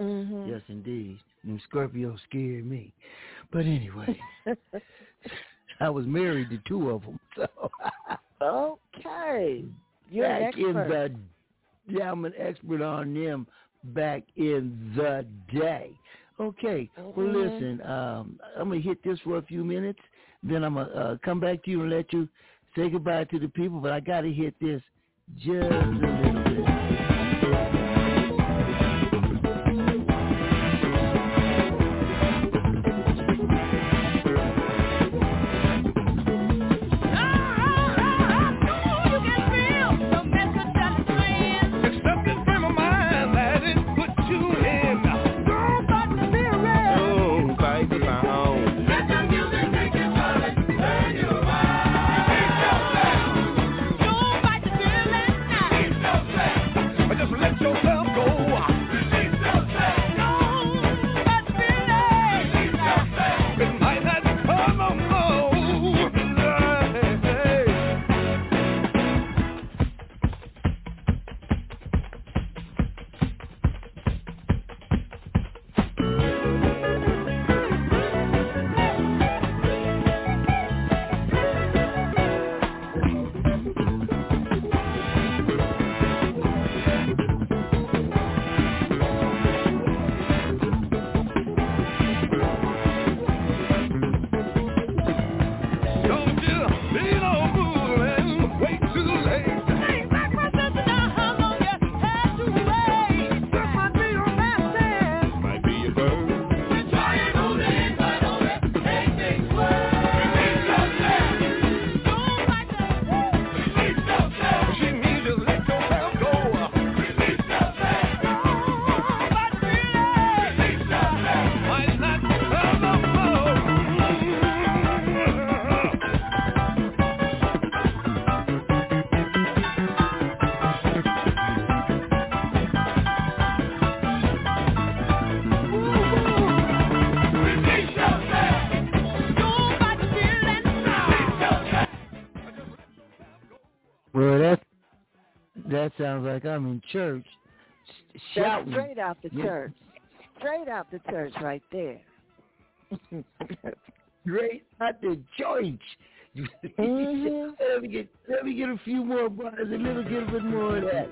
K: Mhm.
B: Yes, indeed. Them Scorpios scared me. But anyway, I was married to two of them, so
K: okay. You're an
B: back in
K: expert.
B: the yeah, I'm an expert on them back in the day. Okay, well
K: Mhm.
B: listen, um, I'm gonna hit this for a few minutes, then I'm gonna uh, come back to you and let you say goodbye to the people. But I gotta hit this just a little sounds like I'm in church sh-
K: That's
B: shouting.
K: straight out the
B: Yeah.
K: church. Straight out the church right there.
B: Great at the joint.
K: Mhm.
B: let me get let me get a few more bars, a little get a bit more of that.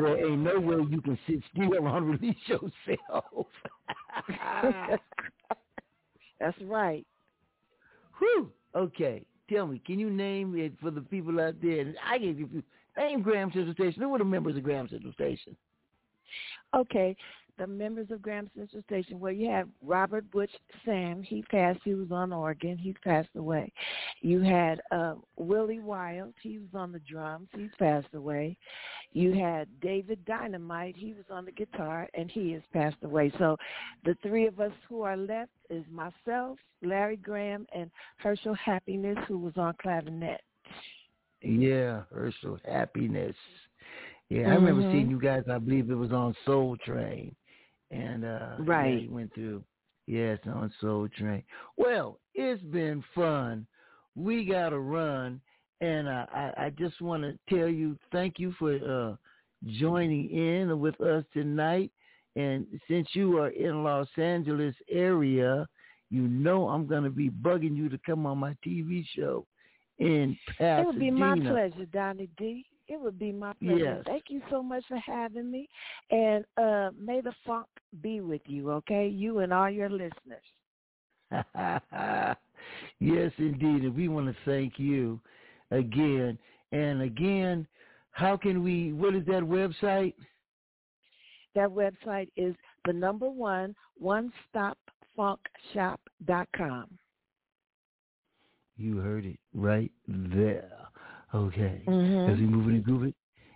B: Boy, there ain't no way you can sit still and release yourself.
K: That's right.
B: Whew. Okay. Tell me, can you name it for the people out there? I gave you a few. Name Graham Central Station. Who are the members of Graham Central Station?
K: Okay. The members of Graham Central Station, well, you have Robert Butch Sam. He passed. He was on organ. He's passed away. You had uh, Willie Wild. He was on the drums. He's passed away. You had David Dynamite. He was on the guitar, and he has passed away. So the three of us who are left is myself, Larry Graham, and Herschel Happiness, who was on clavinet.
B: Yeah, Herschel Happiness. Yeah, I remember
K: Mhm.
B: seeing you guys. I believe it was on Soul Train, and uh yeah,
K: Right.
B: you went through. Yes, on Soul Train. Well, it's been fun. We got to run, and uh, I I just want to tell you thank you for uh joining in with us tonight. And since you are in Los Angeles area, you know I'm going to be bugging you to come on my TV show in Pasadena.
K: It would be my pleasure, Donny D. It would be my pleasure.
B: Yes.
K: Thank you so much for having me. And uh may the funk be with you, okay? You and all your listeners.
B: yes, indeed. And we want to thank you again. And again, how can we, what is that website?
K: That website is the number one one stop funk shop dot com.
B: You heard it right there. Okay.
K: Mhm.
B: As we move and groove it.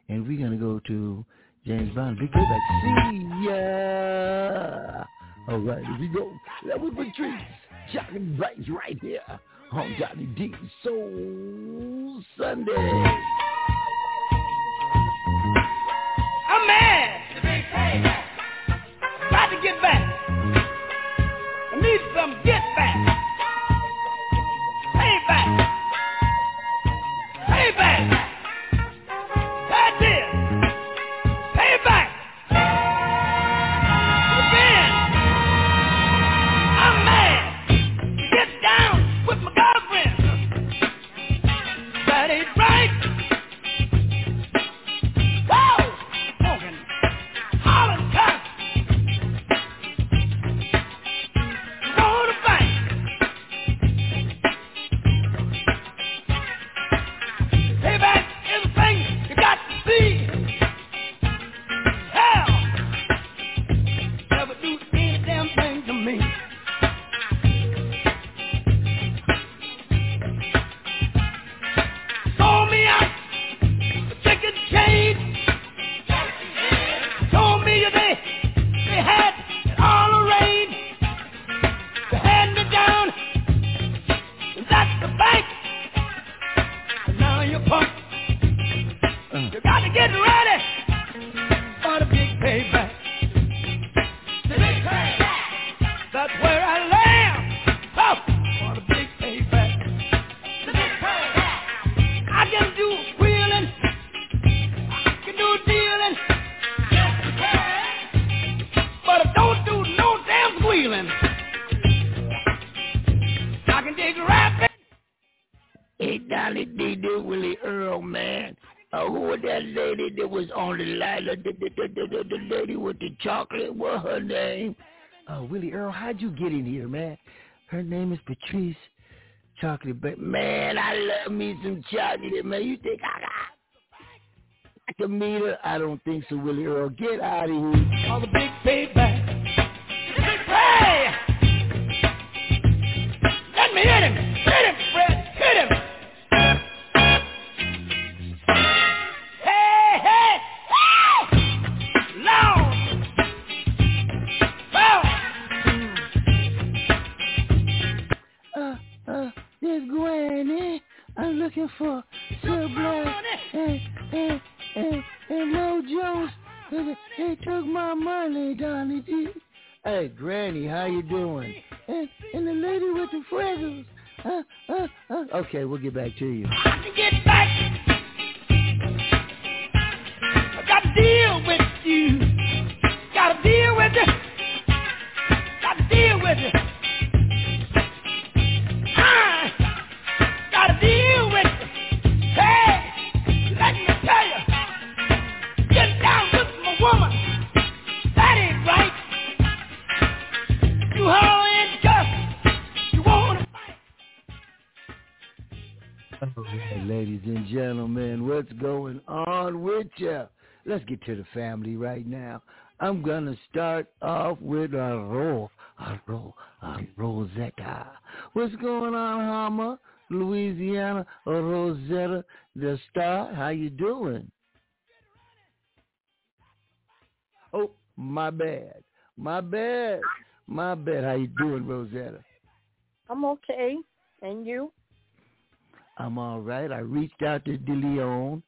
B: And we're going to go to James Brown. Big back. See ya. All right, here we go. That was Patryce. Johnny Bright right here on Donny D Soul Sunday.
C: I'm mad. Got to get back.
B: Chocolate, what her name? Uh, Willie Earl, how'd you get in here, man? Her name is Patryce Chocolate. But man, I love me some chocolate, man. You think I got I can meet her? I don't think so, Willie Earl. Get out of here.
C: All the big payback. Hey! Let me hit him. Hit him, Fred.
B: Granny. I'm looking for Silk Black and, and, and, and Mo Jones. They, they took my money, Donny D. Hey, Granny, how you doing? And, and the lady with the freckles. Uh, uh, uh. Okay, we'll get back to you.
C: I can get back. I got to deal with you. Got to deal with you. Got to deal with you.
B: Ladies and gentlemen, what's going on with you? Let's get to the family right now. I'm gonna start off with a roll, a roll, a Rosetta. What's going on, Houma, Louisiana, Rosetta, the star? How you doing? Oh, my bad, my bad, my bad. How you doing, Rosetta?
G: I'm okay. And you?
B: I'm all right. I reached out to DeLeon,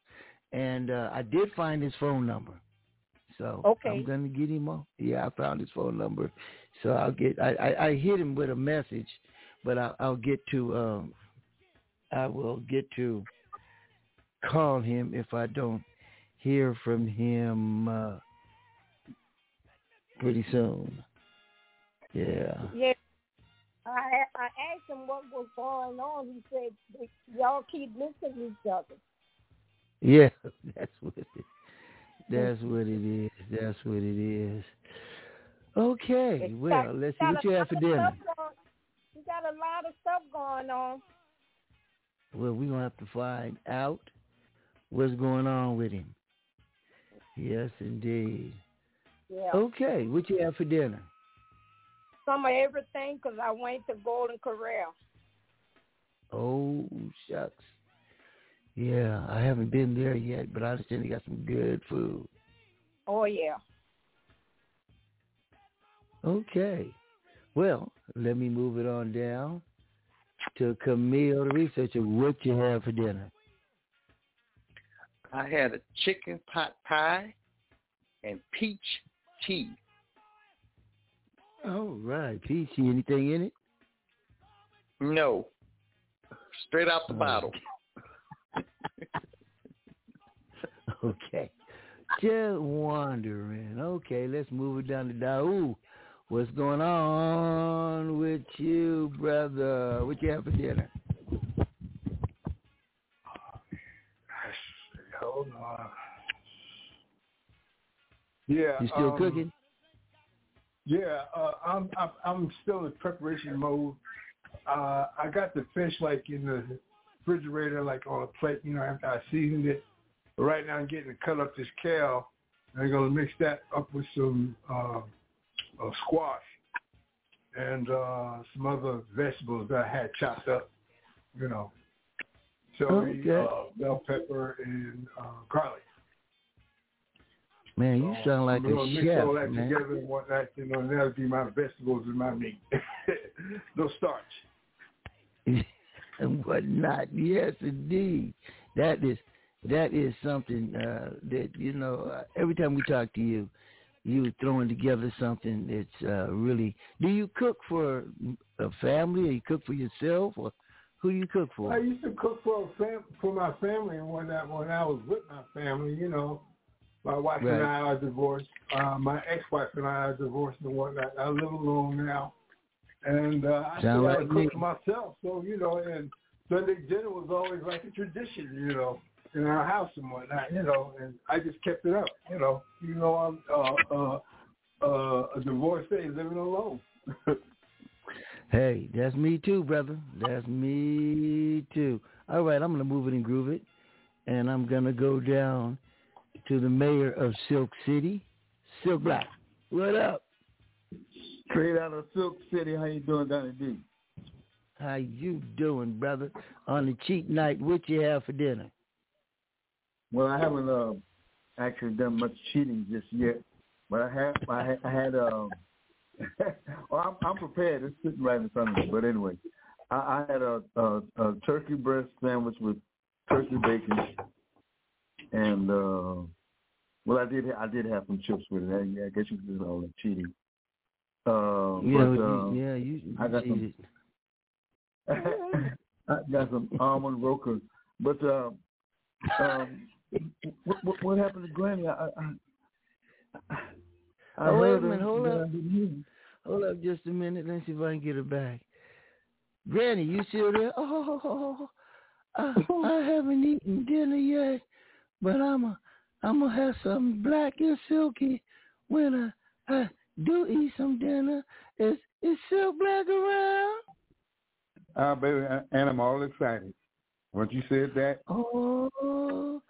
B: and uh, I did find his phone number. So
G: Okay.
B: I'm gonna get him on. Yeah, I found his phone number. So I'll get. I I, I hit him with a message, but I, I'll get to. Um, I will get to call him if I don't hear from him uh, pretty soon. Yeah.
G: Yeah. I I asked him what was going on. He said y'all keep missing each other.
B: Yeah, that's what it. That's what it is. That's what it is. Okay,
G: It's
B: well,
G: got-
B: let's see what you have for dinner.
G: You got a lot of stuff going on.
B: Well, we're gonna have to find out what's going on with him. Yes, indeed.
G: Yeah.
B: Okay, what you have for dinner?
G: Some of everything because I went to Golden Corral.
B: Oh shucks. Yeah, I haven't been there yet, but I understand they got some good food.
G: Oh yeah.
B: Okay. Well, let me move it on down to Camille, the researcher. What you have for dinner?
H: I had a chicken pot pie and peach tea.
B: All right, Peachy. Anything in it?
H: No. Straight out the
B: Oh.
H: bottle.
B: Okay. Just wondering. Okay, let's move it down to Daoud. What's going on with you, brother? What you have for dinner?
I: Hold on. Yeah.
B: You still
I: um,
B: cooking?
I: Yeah, uh, I'm, I'm I'm still in preparation mode. Uh, I got the fish like in the refrigerator, like on a plate. You know, after I seasoned it. But right now, I'm getting to cut up this kale. And I'm gonna mix that up with some uh, uh, squash and uh, some other vegetables that I had chopped up. You know, celery,
B: Okay.
I: uh, bell pepper, and uh, garlic.
B: Man, you sound like
I: I'm
B: a
I: mix
B: chef,
I: all that
B: man.
I: together and whatnot, you know, and that'll be my vegetables and my meat. no starch.
B: and whatnot. Yes, indeed. That is that is something uh, that you know. Uh, every time we talk to you, you throwing together something that's uh, really. Do you cook for a family, or you cook for yourself, or who do you cook for?
I: I used to cook for a fam- for my family and whatnot when I was with my family, you know. My wife and I are divorced. Uh, my ex-wife and I are divorced and whatnot. I live alone now. And uh, I still
B: like
I: gotta cook myself. So, you know, and Sunday dinner was always like a tradition, you know, in our house and whatnot, you know, and I just kept it up, you know. You know, I'm uh, uh, uh, a divorcee living alone.
B: Hey, that's me too, brother. That's me too. All right, I'm gonna move it and groove it, and I'm gonna go down to the mayor of Silk City, Silk Black. What up?
N: Straight out of Silk City. How you doing, Donny D?
B: How you doing, brother? On the cheap night, what you have for dinner?
N: Well, I haven't uh, actually done much cheating just yet, but I have. I, ha- I had. Um, well, I'm, I'm prepared. It's sitting right in front of me. But anyway, I, I had a, a, a turkey breast sandwich with turkey bacon, and uh, well, I did. I did have some chips with it. I, I guess you could call it cheating. Uh,
B: Yeah,
N: but, uh,
B: yeah, you-
N: I got some. I got some almond roca. But uh, um, what, what, what happened to Granny? I, I, I,
B: Oh, wait a minute, hold up.
N: didn't hear her.
B: Hold up just a minute. Let's see if I can get her back. Granny, you still there? Oh, I, I haven't eaten dinner yet, but I'm a, I'm gonna have something black and silky when I, I do eat some dinner. Is is Silk Black around?
O: Ah, baby, and I'm all excited. Once you said that,
B: Oh,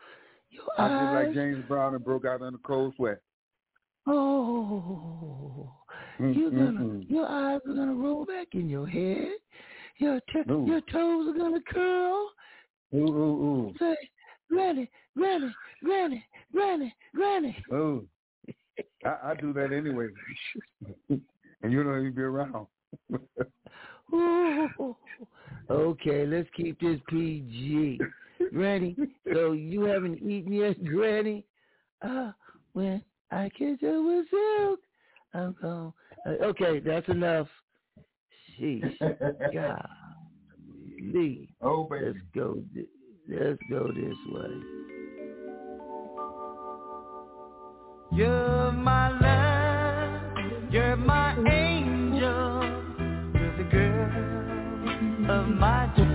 B: your
O: I feel like. James Brown and broke out in a cold sweat.
B: Oh,
O: Mm,
B: you're
O: mm,
B: gonna,
O: mm.
B: your eyes are gonna roll back in your head. Your t-
O: Ooh.
B: your toes are gonna curl.
O: Ooh, ooh, ooh,
B: Say, Granny, Granny, Granny, Granny, Granny.
O: ooh. I, I do that anyway, and you don't even be around.
B: Ooh. Okay, let's keep this PG. Granny, so you haven't eaten yet, Granny? Uh, when I catch up with Silk, I'm gone. Uh, okay, that's enough. Sheesh. Golly.
O: Oh, baby.
B: Let's go. Let's go this way.
C: You're my love, you're my angel, you're the girl of my dreams.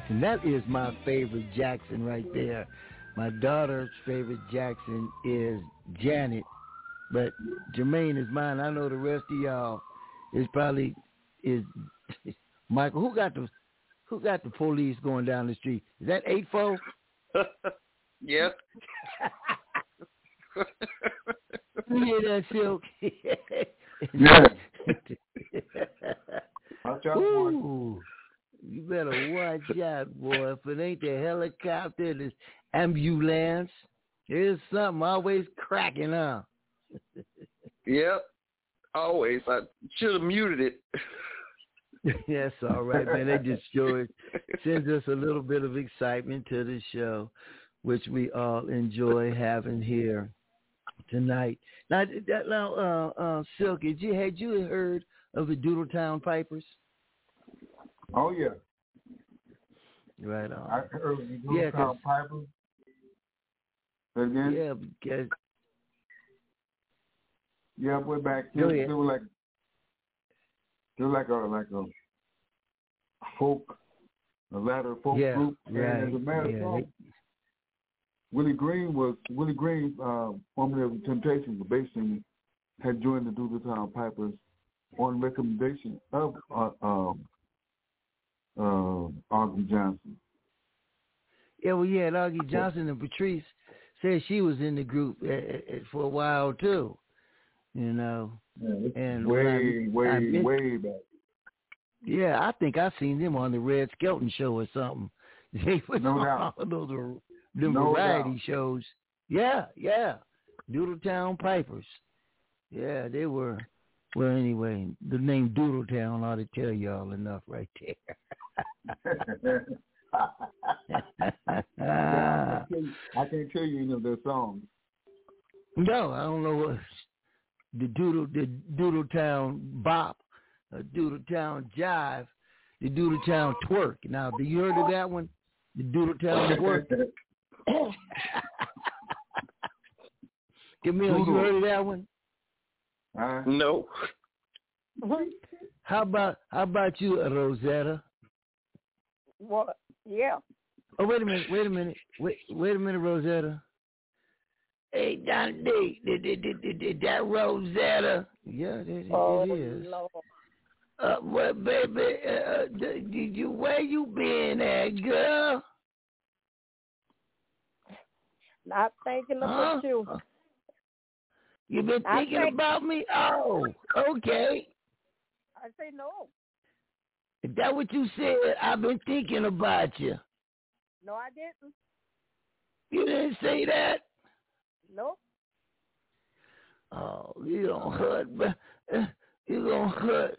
B: Jackson. That is my favorite Jackson right there. My daughter's favorite Jackson is Janet, but Jermaine is mine. I know the rest of y'all is probably is Michael. Who got the who got the police going down the street? Is that eight four?
H: Yep.
B: You hear that silk?
O: Yeah. Watch out, boy.
B: Ooh, you better watch out, boy. If it ain't the helicopter, this ambulance, there's something always cracking up.
H: Yep. Always. I should have muted it.
B: That's all right, man. That just shows sends us a little bit of excitement to the show, which we all enjoy having here tonight. Now, that, now, uh, uh, Silk, had you had you heard of the Doodletown Pipers?
O: Oh yeah.
B: Right on.
O: I heard you do
B: Yeah,
O: yeah, Piper. Again?
B: Yeah, because
O: Yeah, way back. They,
B: Go
O: they
B: ahead.
O: were like they were like a like a folk, a latter folk
B: yeah,
O: group.
B: right.
O: And as a matter of
B: yeah,
O: fact, Willie Green was Willie Green, uh, formerly of the Temptations, but basically had joined the Doodletown Pipers on recommendation of uh, um, uh, Augie Johnson.
B: Yeah, well, yeah, Augie Johnson and Patryce said she was in the group uh, uh, for a while too. You know,
O: Yeah,
B: and when I-
O: way, way,
B: I missed-
O: way back.
B: yeah, I think I seen them on the Red Skelton show or something. They was
O: No
B: on
O: doubt.
B: all those them
O: No
B: variety
O: doubt.
B: shows. Yeah, yeah, Doodletown Pipers. Yeah, they were. Well, anyway, the name Doodletown ought to tell y'all enough right there.
O: I can't tell you- I can't tell you any of their songs.
B: No, I don't know what the doodle the Doodletown bop, doodle town jive, the Doodle Town twerk. Now, have you heard of that one? The Doodle Town twerk. give Camille, you
O: Doodle.
B: heard of that one?
O: Huh?
H: No.
B: How about how about you, uh, Rosetta?
G: What? Yeah.
B: Oh, wait a minute, wait a minute, wait, wait a minute, Rosetta. Hey, Don D, did, did, did, did, that Rosetta? Yeah, it, it,
G: Oh,
B: it is.
G: Lord.
B: Uh, well, baby, uh, did did you where you been at, girl?
G: Not thinking about
B: Huh?
G: you.
B: You been thinking
G: think-
B: about me? Oh, okay.
G: I say no.
B: Is that what you said? I've been thinking about you.
G: No, I didn't.
B: You didn't say that.
G: Nope.
B: Oh, you don't hurt, but you gonna hurt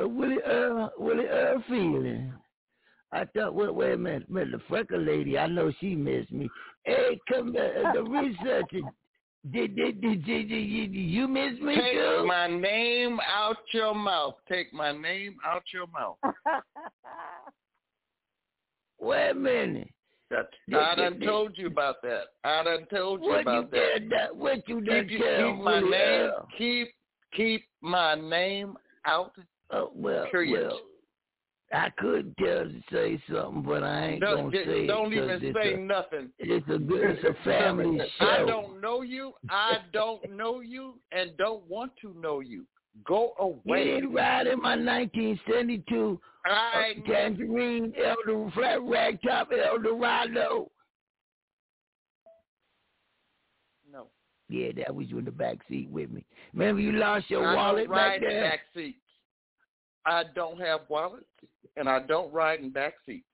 B: uh, Willie Earl, Willie Earl feeling. I thought, wait, wait a minute, the freckle lady, I know she missed me. Hey, come back, the researcher, did, did, did, did, did, did you miss me
H: Take
B: too?
H: my name out your mouth. Take my name out your mouth.
B: Wait a minute.
H: That, I done
B: did- did-
H: told you about that. I done told you
B: What you
H: about that.
B: did that? What you done
H: Keep,
B: tell
H: keep my name. Keep keep my name out.
B: Oh, well,
H: Period.
B: well, I could tell to say something, but I ain't
H: Don't,
B: gonna say it
H: don't
B: 'cause
H: even
B: it's
H: say
B: a,
H: nothing.
B: It's a good, it's a family show.
H: I don't know you. I don't know you, and don't want to know you. Go
B: You
H: away.
B: didn't ride in my 1972
H: I
B: uh, Tangerine Elder Flat Rag Top Eldorado.
H: no.
B: Yeah, that was you in the back seat with me. Remember you lost your
H: I
B: wallet
H: don't ride
B: back
H: in
B: there?
H: back seats. I don't have wallets, and I don't ride in back seats.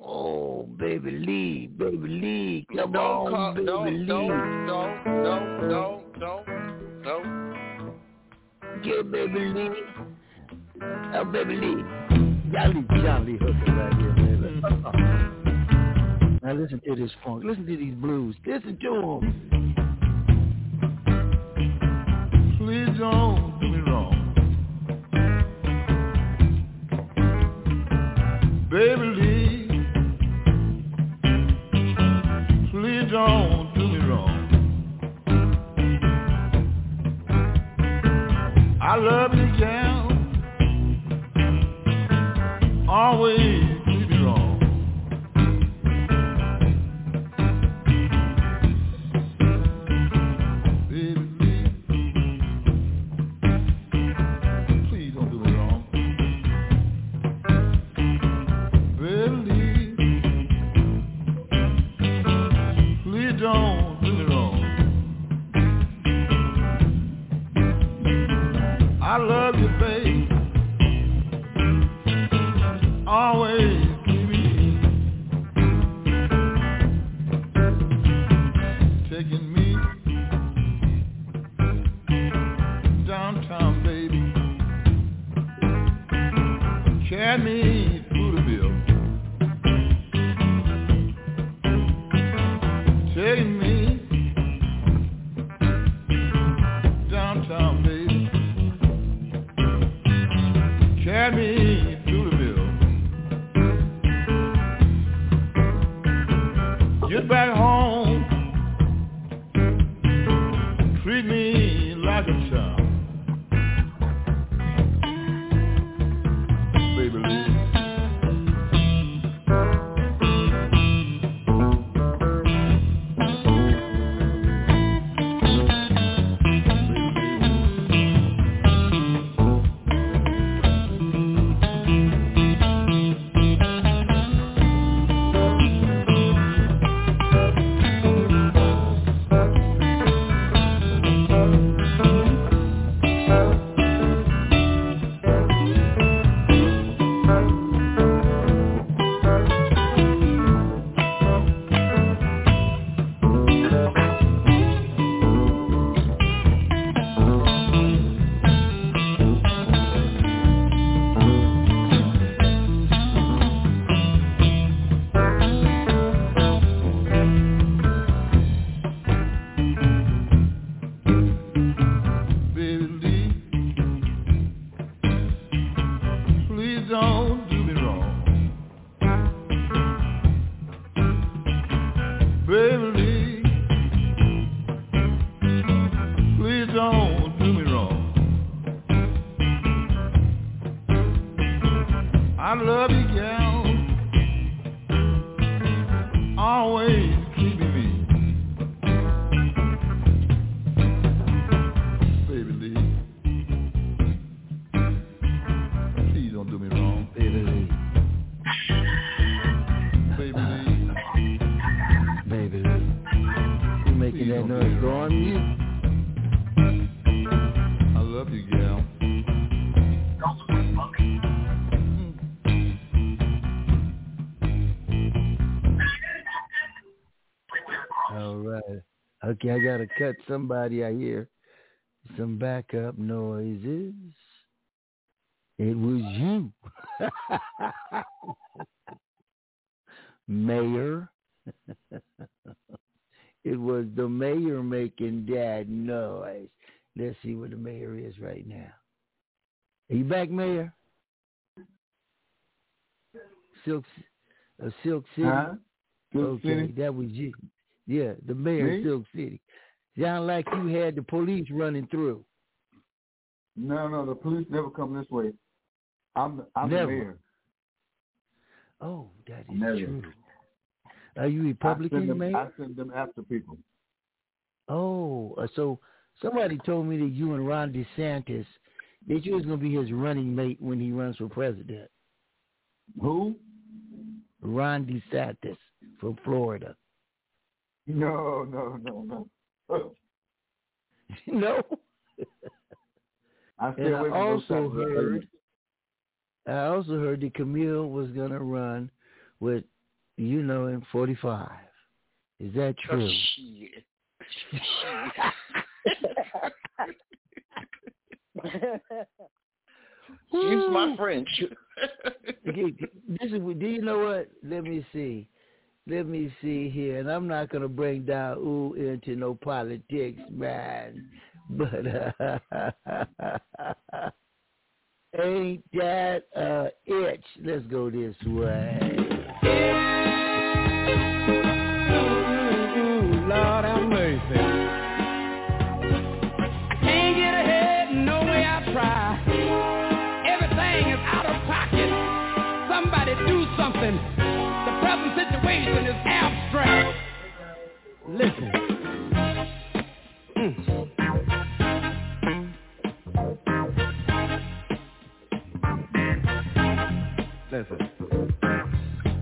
B: Oh, baby Lee, baby Lee, come
H: don't
B: on,
H: call,
B: baby
H: don't,
B: Lee.
H: don't, don't, don't, don't, don't, don't.
B: Yeah, baby Lee. Oh, baby Lee. Jolly, jolly hooker right here, baby. Now listen to this funk. Listen to these blues. Listen to them.
P: Please don't Baby please don't do me wrong. I love you, gal. Always
B: gotta cut somebody I hear. Some backup noises. It was you. mayor. it was the mayor making that noise. Let's see where the mayor is right now. Are you back, Mayor? Silk, uh, Silk City.
O: Huh? Silk
B: okay,
O: City?
B: that was you. Yeah, the mayor
O: Me?
B: of Silk City. Sound like you had the police running through.
O: No, no, the police never come this way. I'm I'm
B: Never.
O: the mayor.
B: Oh, that is
O: Never.
B: true. Are you Republican,
O: send them,
B: Mayor?
O: I send them after people.
B: Oh, uh, so somebody told me that you and Ron DeSantis, that you was gonna be his running mate when he runs for president.
O: Who?
B: Ron DeSantis from Florida.
O: No, no, no, no.
B: no.
O: I
B: And I
O: away from those
B: also heard. I also heard that Camille was gonna run with, you know, in forty five. Is that oh, true?
H: shit. Excuse my French.
B: Okay, this is do you know what? Let me see. Let me see here, and I'm not gonna bring down ooh into no politics, man. But uh, ain't that a itch? Let's go this way.
Q: Listen. Mm. Listen.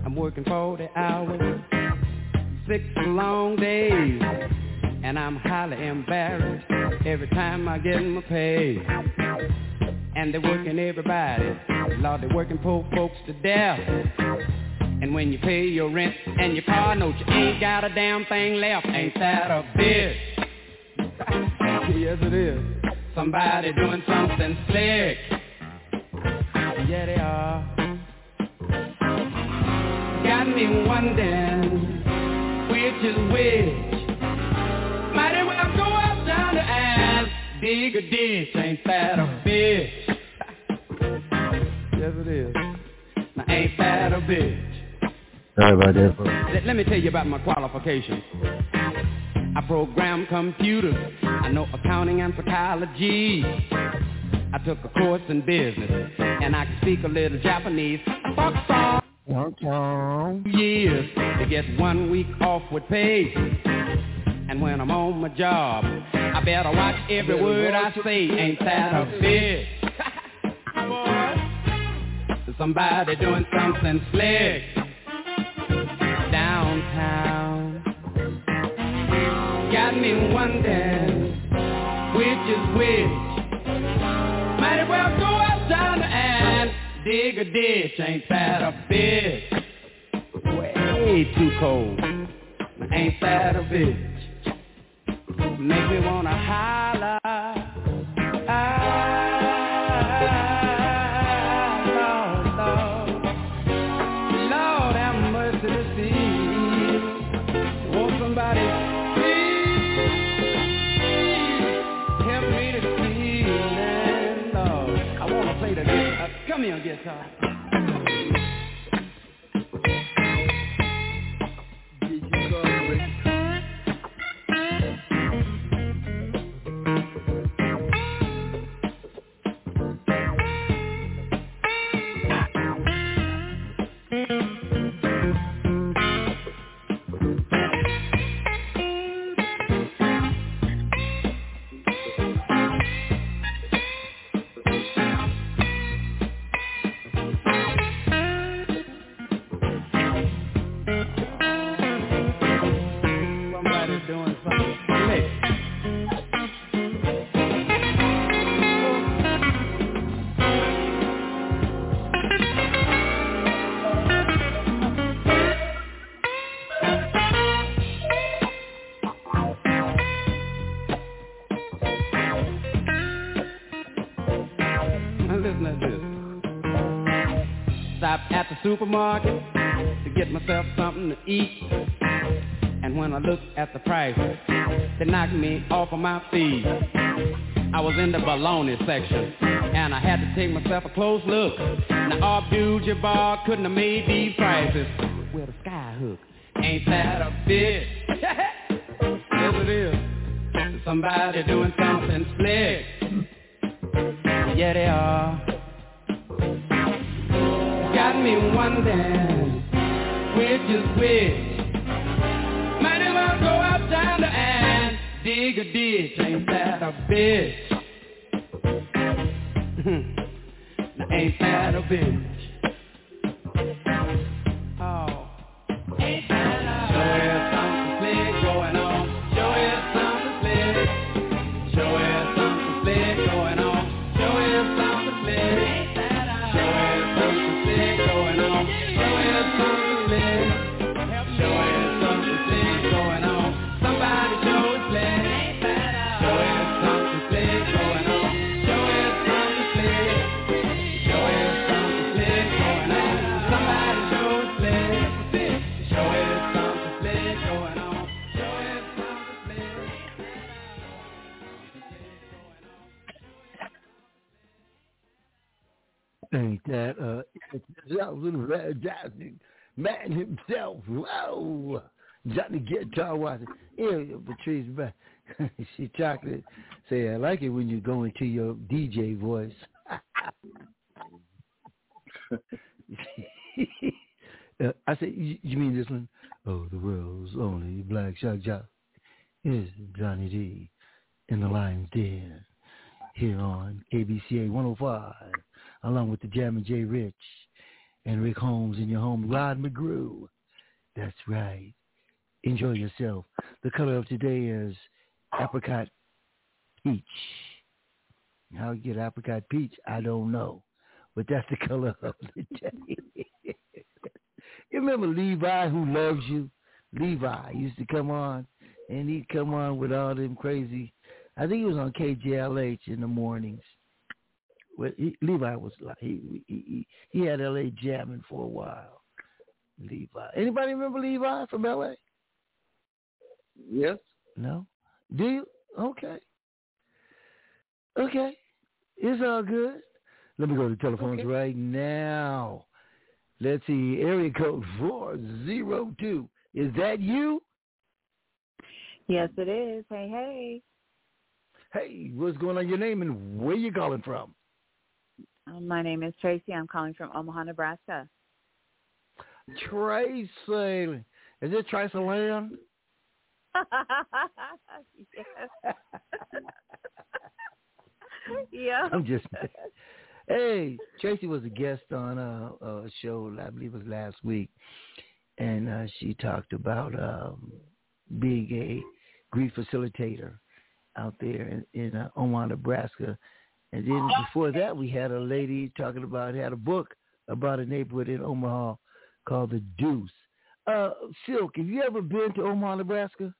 Q: I'm working 40 hours, six long days, and I'm highly embarrassed every time I get my pay. And they're working everybody, Lord, they're working poor folks to death. And when you pay your rent and your car note, you ain't got a damn thing left. Ain't that a bitch? yes, it is. Somebody doing something slick. Yeah, they are. Got me wondering which is which. Might as well go up down the ass, dig a ditch. Ain't that a bitch? yes, it is. Now, ain't that a bitch?
B: Sorry about that. folks.
Q: Let, let me tell you about my qualifications. I program computers. I know accounting and psychology. I took a course in business, and I can speak a little Japanese. I talk song years to get one week off with pay. And when I'm on my job, I better watch every word I say. Ain't that a bitch? Somebody doing something slick downtown. Got me wondering which is which. Might as well go down and dig a ditch. Ain't that a bitch? Way too cold. Ain't that a bitch? Make me wanna holler. Supermarket to get myself something to eat. And when I looked at the prices, they knocked me off of my feet. I was in the baloney section, and I had to take myself a close look. Now, Abdul-Jabbar couldn't have made these prices with a sky hook. Ain't that a bitch? yes, it is. Somebody doing something slick. Yeah, they are. Got me wondering which is which. Might as well go out yonder and dig a ditch. Ain't that a bitch? ain't that a bitch?
B: Johnny man himself? Whoa, Johnny Guitar Watson. Yeah, Patryce back. she chocolate. Say I like it when you go into your DJ voice. Uh, I said, you, mean this one? Oh, the world's only black shock jock is Donny D in the Lion's Den here on KBCA 105, along with the Jammin' J. Rich and Rick Holmes in your home, Rod McGrew. That's right. Enjoy yourself. The color of today is apricot peach. How you get apricot peach, I don't know. But that's the color of the day. you remember Levi who loves you? Levi used to come on and he'd come on with all them crazy I think he was on KJLH in the mornings. Well, he, Levi was like he, he he he had LA jamming for a while. Levi. Anybody remember Levi from LA?
H: Yes.
B: No. Do you? Okay. Okay. It's all good. Let me go to the telephones
H: Okay.
B: right now. Let's see. Area code four zero two. Is that you?
R: Yes, it is. Hey, hey.
B: Hey, what's going on? Your name and where you calling from?
R: Um, my name is Tracy. I'm calling from Omaha, Nebraska.
B: Tracy. Is it Tracy Land?
R: yes. yeah.
B: I'm just. Hey, Tracy was a guest on a, a show, I believe it was last week, and uh, she talked about um, being a grief facilitator out there in, in uh, Omaha, Nebraska. And then before that, we had a lady talking about had a book about a neighborhood in Omaha called The Deuce. Uh, Silk, have you ever been to Omaha, Nebraska?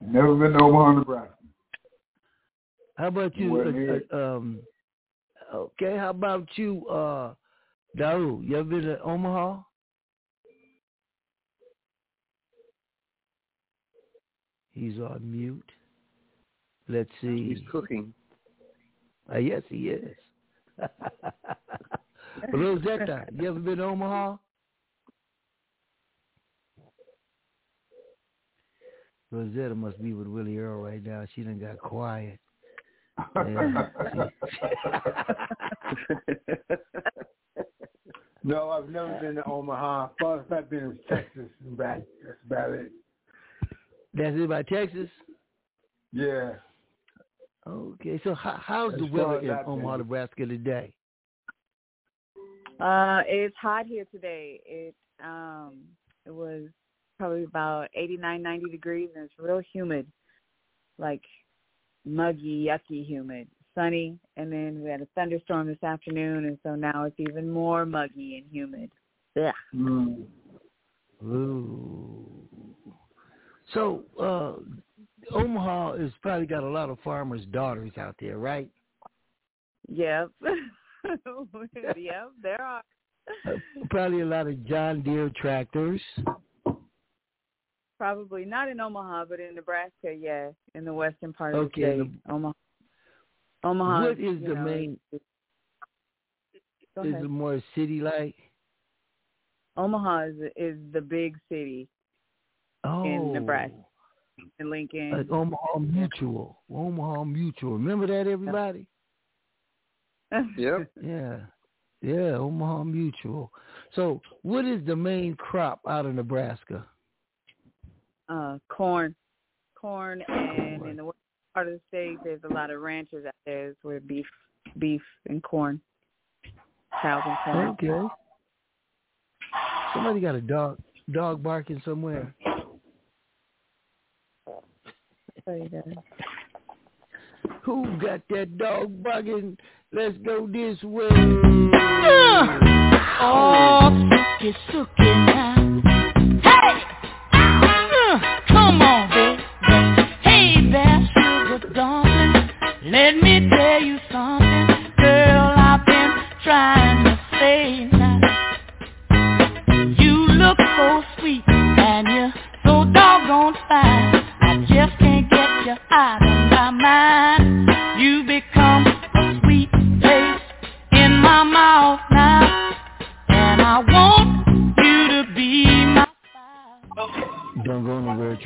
O: Never been to Omaha, Nebraska.
B: How about you? Uh, uh, um, okay, how about you, uh, Daru? You ever been to Omaha? He's on mute. Let's see.
H: He's cooking.
B: Uh, yes, he is. Rosetta, you ever been to Omaha? Rosetta must be with Willie Earl right now. She done got quiet. Yeah,
I: No, I've never been to Omaha. Farthest I've been is Texas and back. That's about it.
B: That's it by Texas?
I: Yeah.
B: Okay, so how, how's the weather in Omaha,
I: been.
B: Nebraska today?
R: Uh, it's hot here today. It um, it was probably about eighty nine, ninety degrees, and it's real humid, like muggy, yucky, humid. Sunny, and then we had a thunderstorm this afternoon, and so now it's even more muggy and humid. Yeah.
O: Mm.
B: Ooh. So, uh, Omaha has probably got a lot of farmers' daughters out there, right?
R: Yep. yep. There are.
B: Uh, probably a lot of John Deere tractors.
R: Probably not in Omaha, but in Nebraska, yeah, in the western part of
B: Okay,
R: the
B: the-
R: state. Omaha. Omaha.
B: What is the
R: know,
B: main? Is it more city like?
R: Omaha is is the big city
B: Oh,
R: in Nebraska, in Lincoln.
B: like Omaha Mutual. Omaha Mutual. Remember that, everybody?
H: Yep.
B: Yeah. Yeah, Omaha Mutual. So, what is the main crop out of Nebraska?
R: uh, corn, corn, and in the western part of the state, there's a lot of ranchers out there It's where beef, beef and corn, cows and corn.
B: Okay. Somebody got a dog dog barking somewhere.
R: So you got-
B: Who got that dog barking? Let's go this way.
M: Oh, Suki, Suki now. Hey! Uh, come on, baby. Hey there, sugar darling. Let me tell you something. Girl, I've been trying to say now. You look so sweet and you're so doggone fine.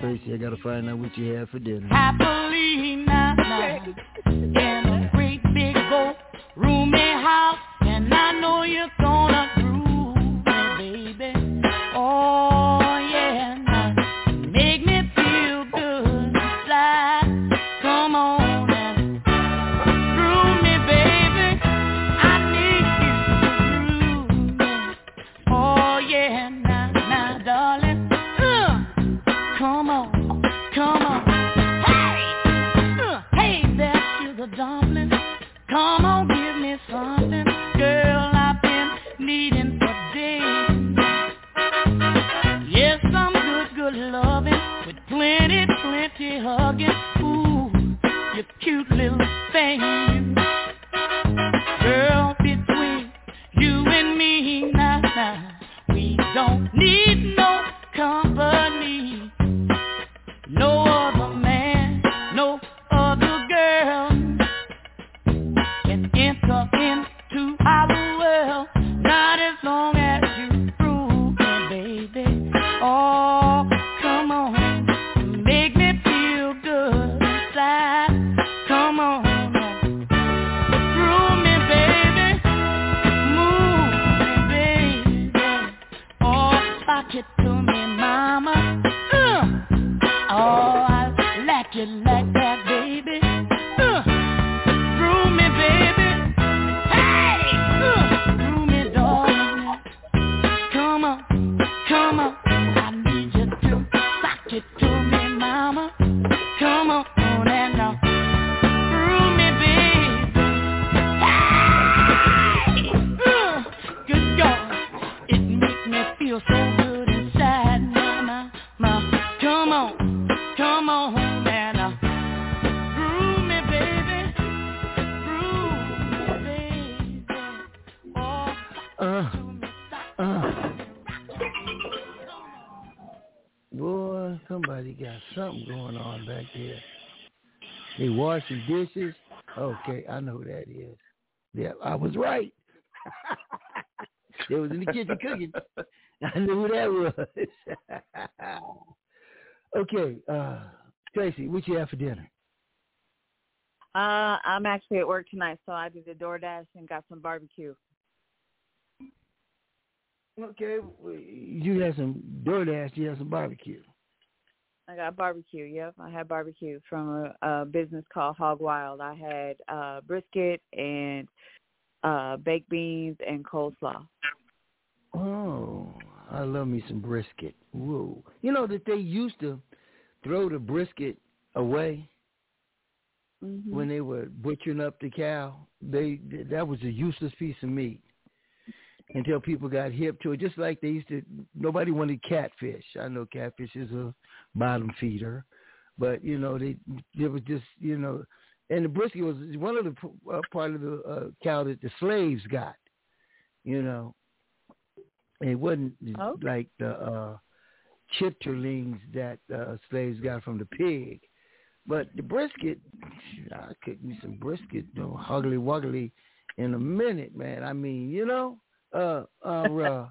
B: Tracy. I gotta find out what you had for dinner.
M: happily now, now. In a great big old roomy house. And I know you're something
B: going on back there. They washing dishes. Okay, I know who that is. Yeah, I was right. they was in the kitchen cooking. I knew who that was. okay, uh, Tracy, what you have for dinner?
R: Uh, I'm actually at work tonight, so I did a DoorDash and got some barbecue.
B: Okay, you had some DoorDash, you had some barbecue.
R: I got barbecue. Yep, I had barbecue from a, a business called Hog Wild. I had uh brisket and uh baked beans and coleslaw.
B: Oh, I love me some brisket. Whoa. You know that they used to throw the brisket away
R: Mm-hmm.
B: when they were butchering up the cow. They that was a useless piece of meat until people got hip to it. Just like they used to, nobody wanted catfish. I know catfish is a bottom feeder, but you know they it was just you know, and the brisket was one of the uh, part of the uh, cow that the slaves got. You know, It wasn't
R: Oh.
B: like the uh, chitterlings that uh, slaves got from the pig, but the brisket. I cook me some brisket, you know, huggly wuggly, in a minute, man. I mean, you know, uh, uh, uh,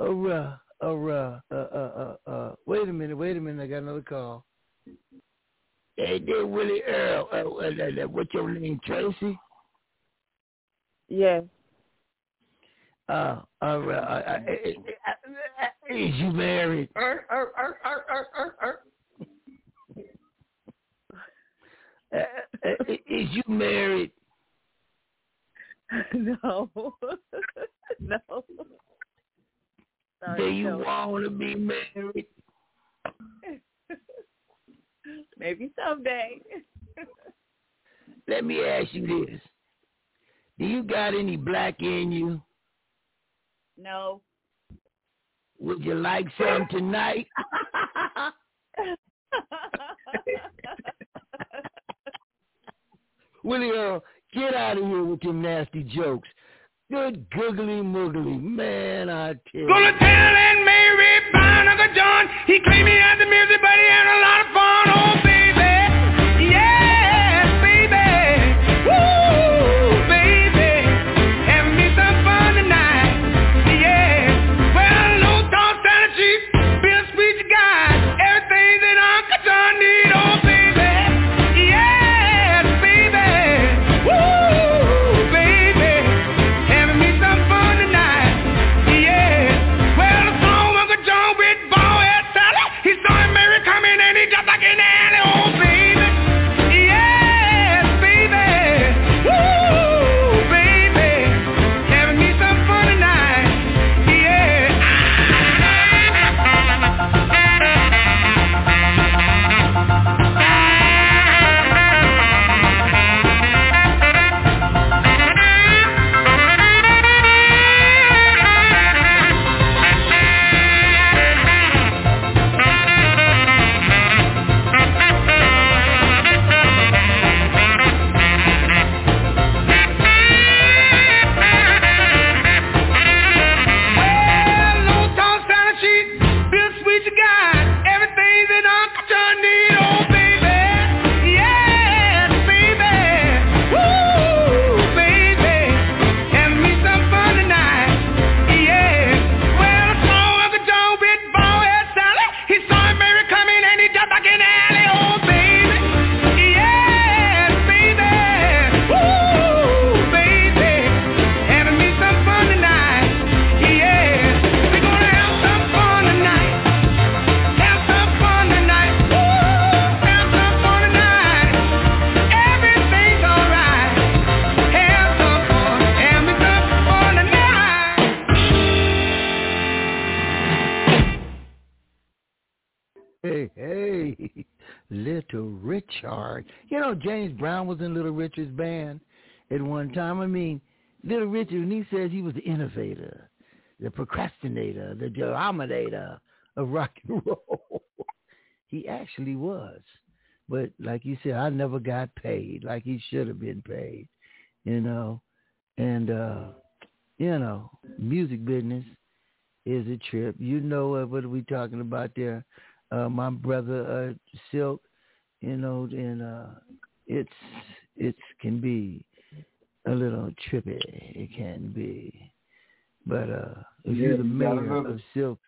B: uh, uh, uh, uh, wait a minute, wait a minute, I got another call. Hey there, Willie Earl. Uh, what's your name, Tracy?
R: Yes.
B: Uh, all right. Is you married?
H: Er, er, er, er, er, er, er.
B: Is you married?
R: no. no. Sorry,
B: Do you
R: no.
B: want to be married?
R: Maybe someday.
B: Let me ask you this. Do you got any black in you?
R: no.
B: Would you like some tonight? Willie Earl, get out of here with your nasty jokes. Good googly moogly. Man, I tell you.
C: Gonna tell and Mary find Uncle John. He claimed he had the music, but he had a lot of fun. Oh,
B: know, James Brown was in Little Richard's band at one time. I mean, Little Richard, and he says he was the innovator, the procrastinator, the denominator of rock and roll. he actually was. But like you said, I never got paid like he should have been paid, you know. And, uh, you know, music business is a trip. You know uh, what are we talking about there? Uh, my brother uh, Silk, you know, and uh, it's it can be a little trippy. It can be, but uh, if
O: Yeah,
B: you're the mayor of
O: it.
B: Silk,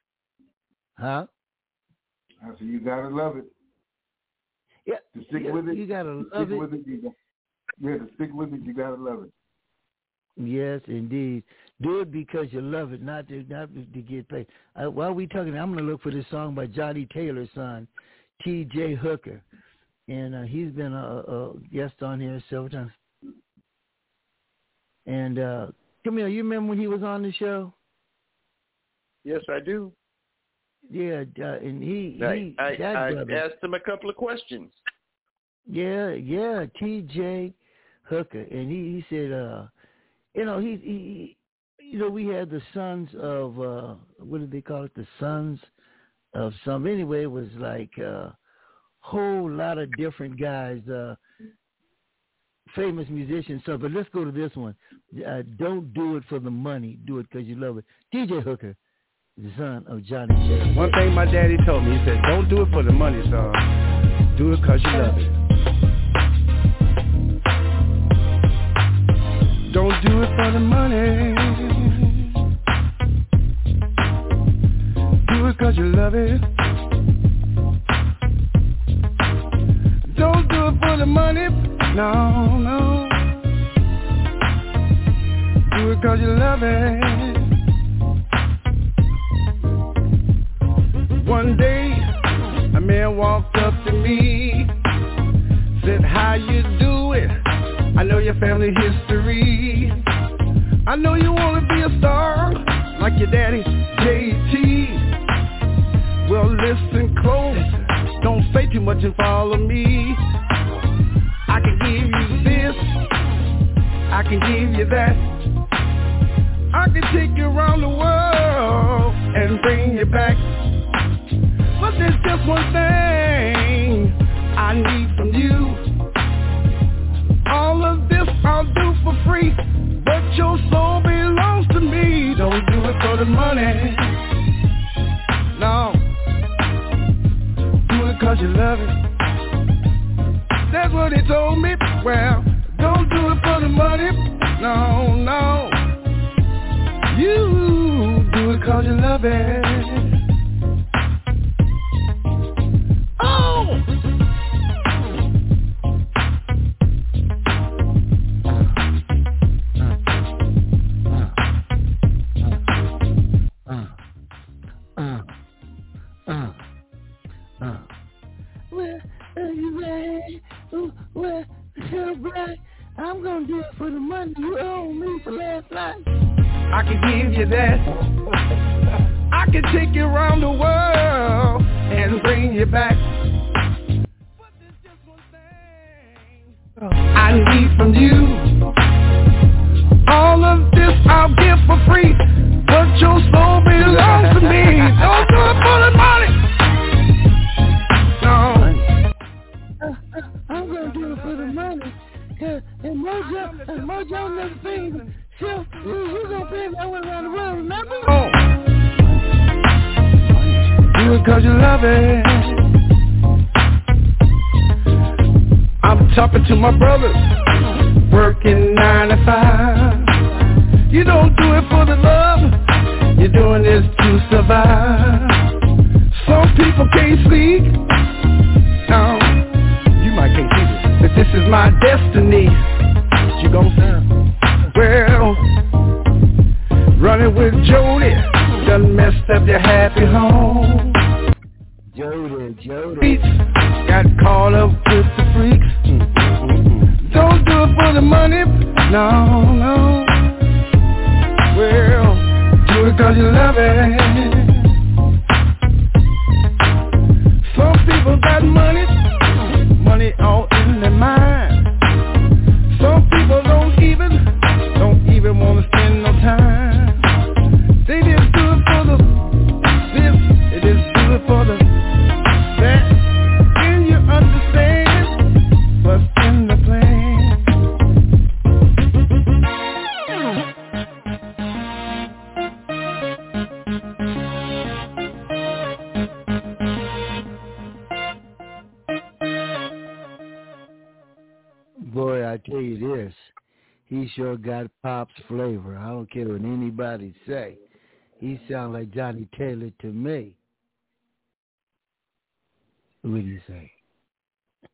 B: huh?
O: I said you gotta love it.
B: Yeah,
O: To stick
B: yeah,
O: with it.
B: you gotta
O: to
B: love
O: stick
B: it.
O: with it. You got, yeah, to stick with it, you gotta love it.
B: Yes, indeed. Do it because you love it, not to not to get paid. Uh, while we talking, I'm going to look for this song by Johnnie Taylor's son, T.J. Hooker, and uh, he's been a, a guest on here several times. And uh, Camille, you remember when he was on the show?
H: Yes, I do.
B: Yeah, uh, and he,
H: I,
B: he
H: I, I asked him a couple of questions.
B: Yeah, yeah, T.J. Hooker, and he he said, uh, you know, he he, you know, we had the sons of uh, what did they call it? The sons of some. Anyway, it was like a whole lot of different guys. Uh, famous musicians. So, but let's go to this one. Uh, don't do it for the money. Do it because you love it. T.J. Hooker, the son of Johnny. Taylor.
C: One thing my daddy told me, he said, don't do it for the money, son. Do it because you love it. Don't do it for the money. Do it because you love it. Don't do it for the money. No, no. Do it because you love it. One day, a man walked up to me, said, how you do it? I know your family history. I know you want to be a star, like your daddy, JT. Well, listen close. Don't say too much and follow me. I can give you this. I can give you that. I can take you around the world and bring you back. But there's just one thing I need from you. All of this I'll do for free, but your soul belongs to me. Don't do it for the money. Cause you love it. That's what he told me. Well, don't do it for the money. No, no. You do it cause you love it.
B: Say. He sound like Johnnie Taylor to me. What do you say?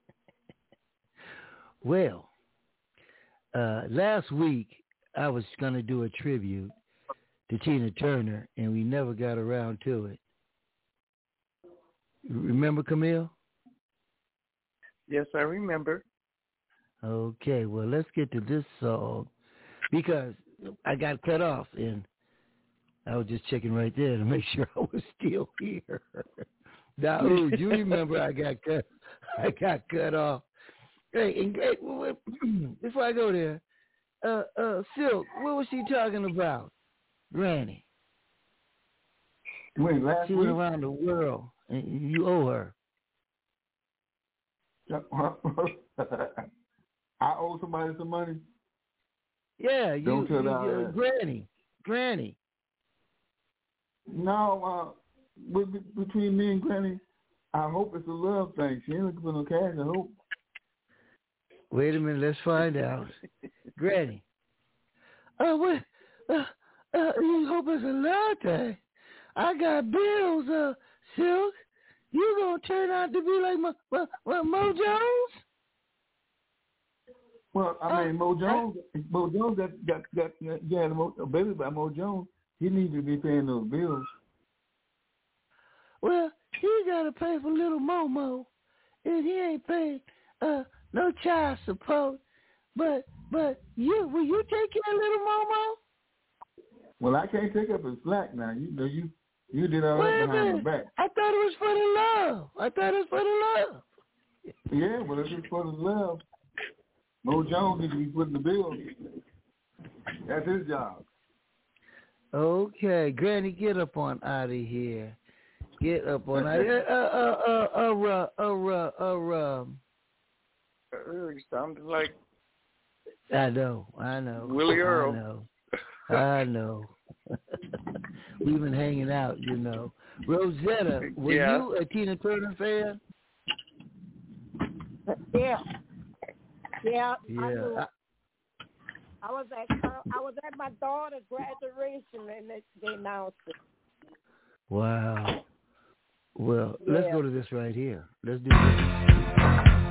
B: well, uh, last week I was going to do a tribute to Tina Turner, and we never got around to it. Remember, Camille?
H: Yes, I remember.
B: Okay, well, let's get to this song because I got cut off and I was just checking right there to make sure I was still here. now, ooh, you remember I got cut? I got cut off. Hey, and wait, before I go there, uh, uh, Silk, what was she talking about? Granny.
O: Wait, last
B: She
O: week?
B: went around the world, and you owe her.
O: I owe somebody some money.
K: Yeah, you,
O: Don't tell
K: you, you- Granny, Granny.
O: No, uh, with, between me and Granny, I hope it's a love thing. She ain't looking for no cash. I hope.
K: Wait a minute, let's find out. Granny. Oh, what? Uh, uh, you hope it's a love thing. I got bills, uh, Silk. You gonna turn out to be like my, my, my Mo Jones?
O: Well, I mean, Mo Jones, Mo Jones got got got got a, Mo, a baby by Mo Jones. He needs to be paying those bills.
K: Well, he gotta pay for little Momo, and he ain't paying uh no child support. But but you will you take care of little Momo?
O: Well, I can't take up his slack now. You know, you you did all that behind my back.
K: I thought it was for the love. I thought it was for the love.
O: Yeah, well, if it's for the love, Mo Jones needs to be putting the bills. That's his job.
K: Okay, Granny, get up on out of here. Get up on out. Uh, uh, uh, uh, uh, uh, uh, uh,
H: Uh, sounded like
K: I know, I know.
H: Willie Earl.
K: I know. I know. We've been hanging out, you know. Rosetta, were
H: Yeah.
K: you a Tina Turner fan?
G: Yeah. Yeah.
K: Yeah. I-
G: I was at I was at my daughter's graduation and they, they announced it.
K: Wow. Well, let's go to this right here. Let's do this.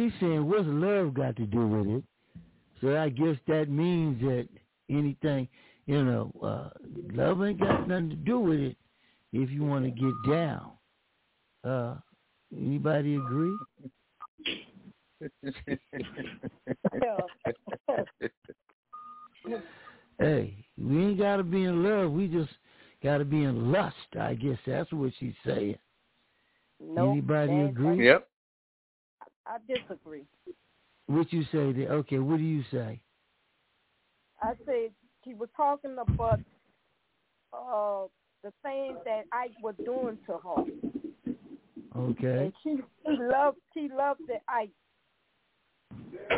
B: She's saying what's love got to do with it. So I guess that means that anything, you know, uh, love ain't got nothing to do with it. If you want to get down, uh, anybody agree? hey, we ain't got to be in love. We just got to be in lust. I guess that's what she's saying.
G: Nope,
B: Anybody agree?
H: Yep.
G: I disagree.
B: What you say there? Okay, what do you say?
G: I said she was talking about uh the things that Ike was doing to her.
B: Okay.
G: And she, she loved she loved the Ike.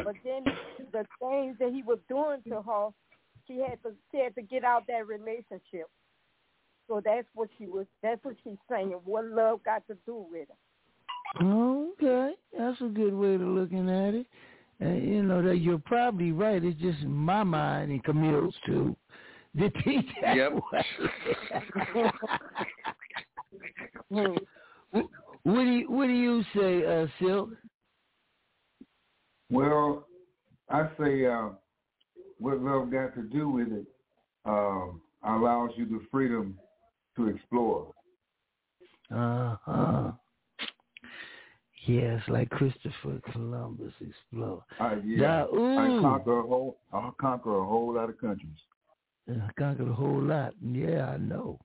G: But then the things that he was doing to her, she had to she had to get out that relationship. So that's what she was that's what she's saying. What love got to do with it.
B: Okay, that's a good way of looking at it. And you know that you're probably right. It's just my mind and Camille's too. The think that
H: Yep.
B: way. what do you What do you say, uh, Silk?
O: Well, I say uh, what love got to do with it um, allows you the freedom to explore.
B: Uh huh. Yes, like Christopher Columbus explore.
O: Uh, yeah, I conquer a whole, I conquer a whole lot of countries.
B: I conquered a whole lot. Yeah, I know.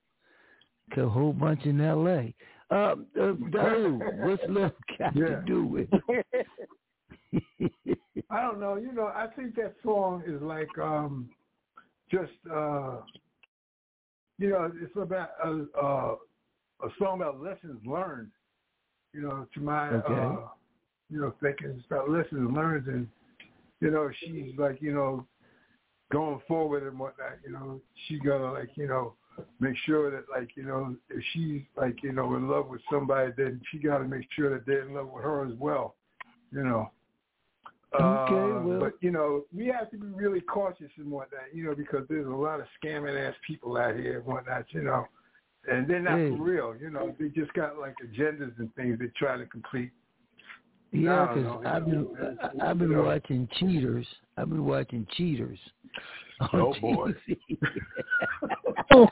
B: Got A whole bunch in L.A. Um, uh, Daru, what's love got
I: Yeah.
B: to do with it?
I: I don't know. You know, I think that song is like um just uh you know, it's about a uh, a song about lessons learned. You know, to my
B: Okay.
I: uh you know, thinking it's about lessons learned and you know, she's like, you know, going forward and whatnot, you know, she gotta like, you know, make sure that like, you know, if she's like, you know, in love with somebody then she gotta make sure that they're in love with her as well. You know.
B: Okay,
I: Uh,
B: well-
I: but you know, we have to be really cautious and whatnot, you know, because there's a lot of scamming ass people out here and whatnot, you know, and they're not
B: Hey.
I: for real, you know. They just got like agendas and things they try to complete.
B: Yeah, because I've been I- I've been
I: you know.
B: watching Cheaters. I've been watching Cheaters.
I: Oh, boy.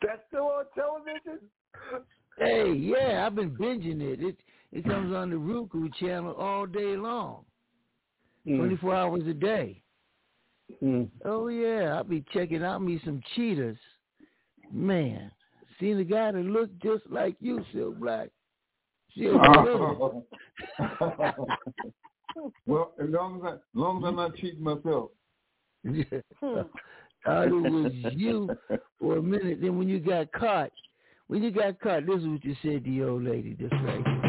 I: That's still on television.
B: hey, yeah, I've been binging it. It it comes on the Roku channel all day long, hmm. twenty four hours a day. Hmm. Oh yeah, I'll be checking out me some cheetahs. Man, seen a guy that looked just like you, Silk Black. Shit, uh-huh.
O: well, as long as I, as long as I'm not cheating myself.
B: thought it was you for a minute. Then when you got caught, when you got caught, this is what you said to the old lady. This right here.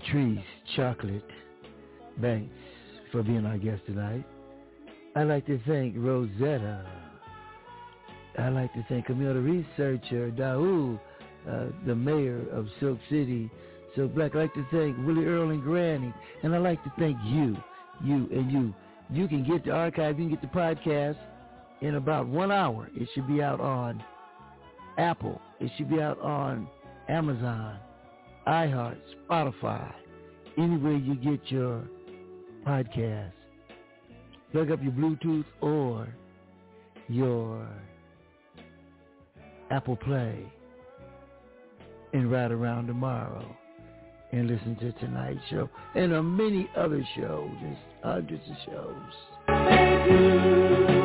B: Patryce Chocolate Banks for being our guest tonight. I'd like to thank Rosetta. I'd like to thank the researcher, Daoud, uh, the mayor of Silk City, So, Black, I'd like to thank Willie Earl and Granny, and I'd like to thank you, you, and you. You can get the archive, you can get the podcast in about one hour. It should be out on Apple. It should be out on Amazon, iHeart, Spotify, anywhere you get your podcast. Plug up your Bluetooth or your Apple Play and ride around tomorrow and listen to tonight's show and many other shows, just hundreds of shows.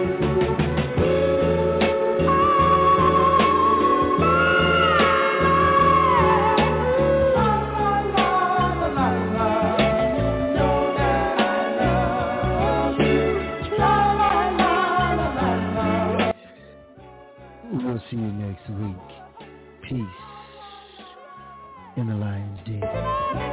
B: Next week. Peace in the lion's den.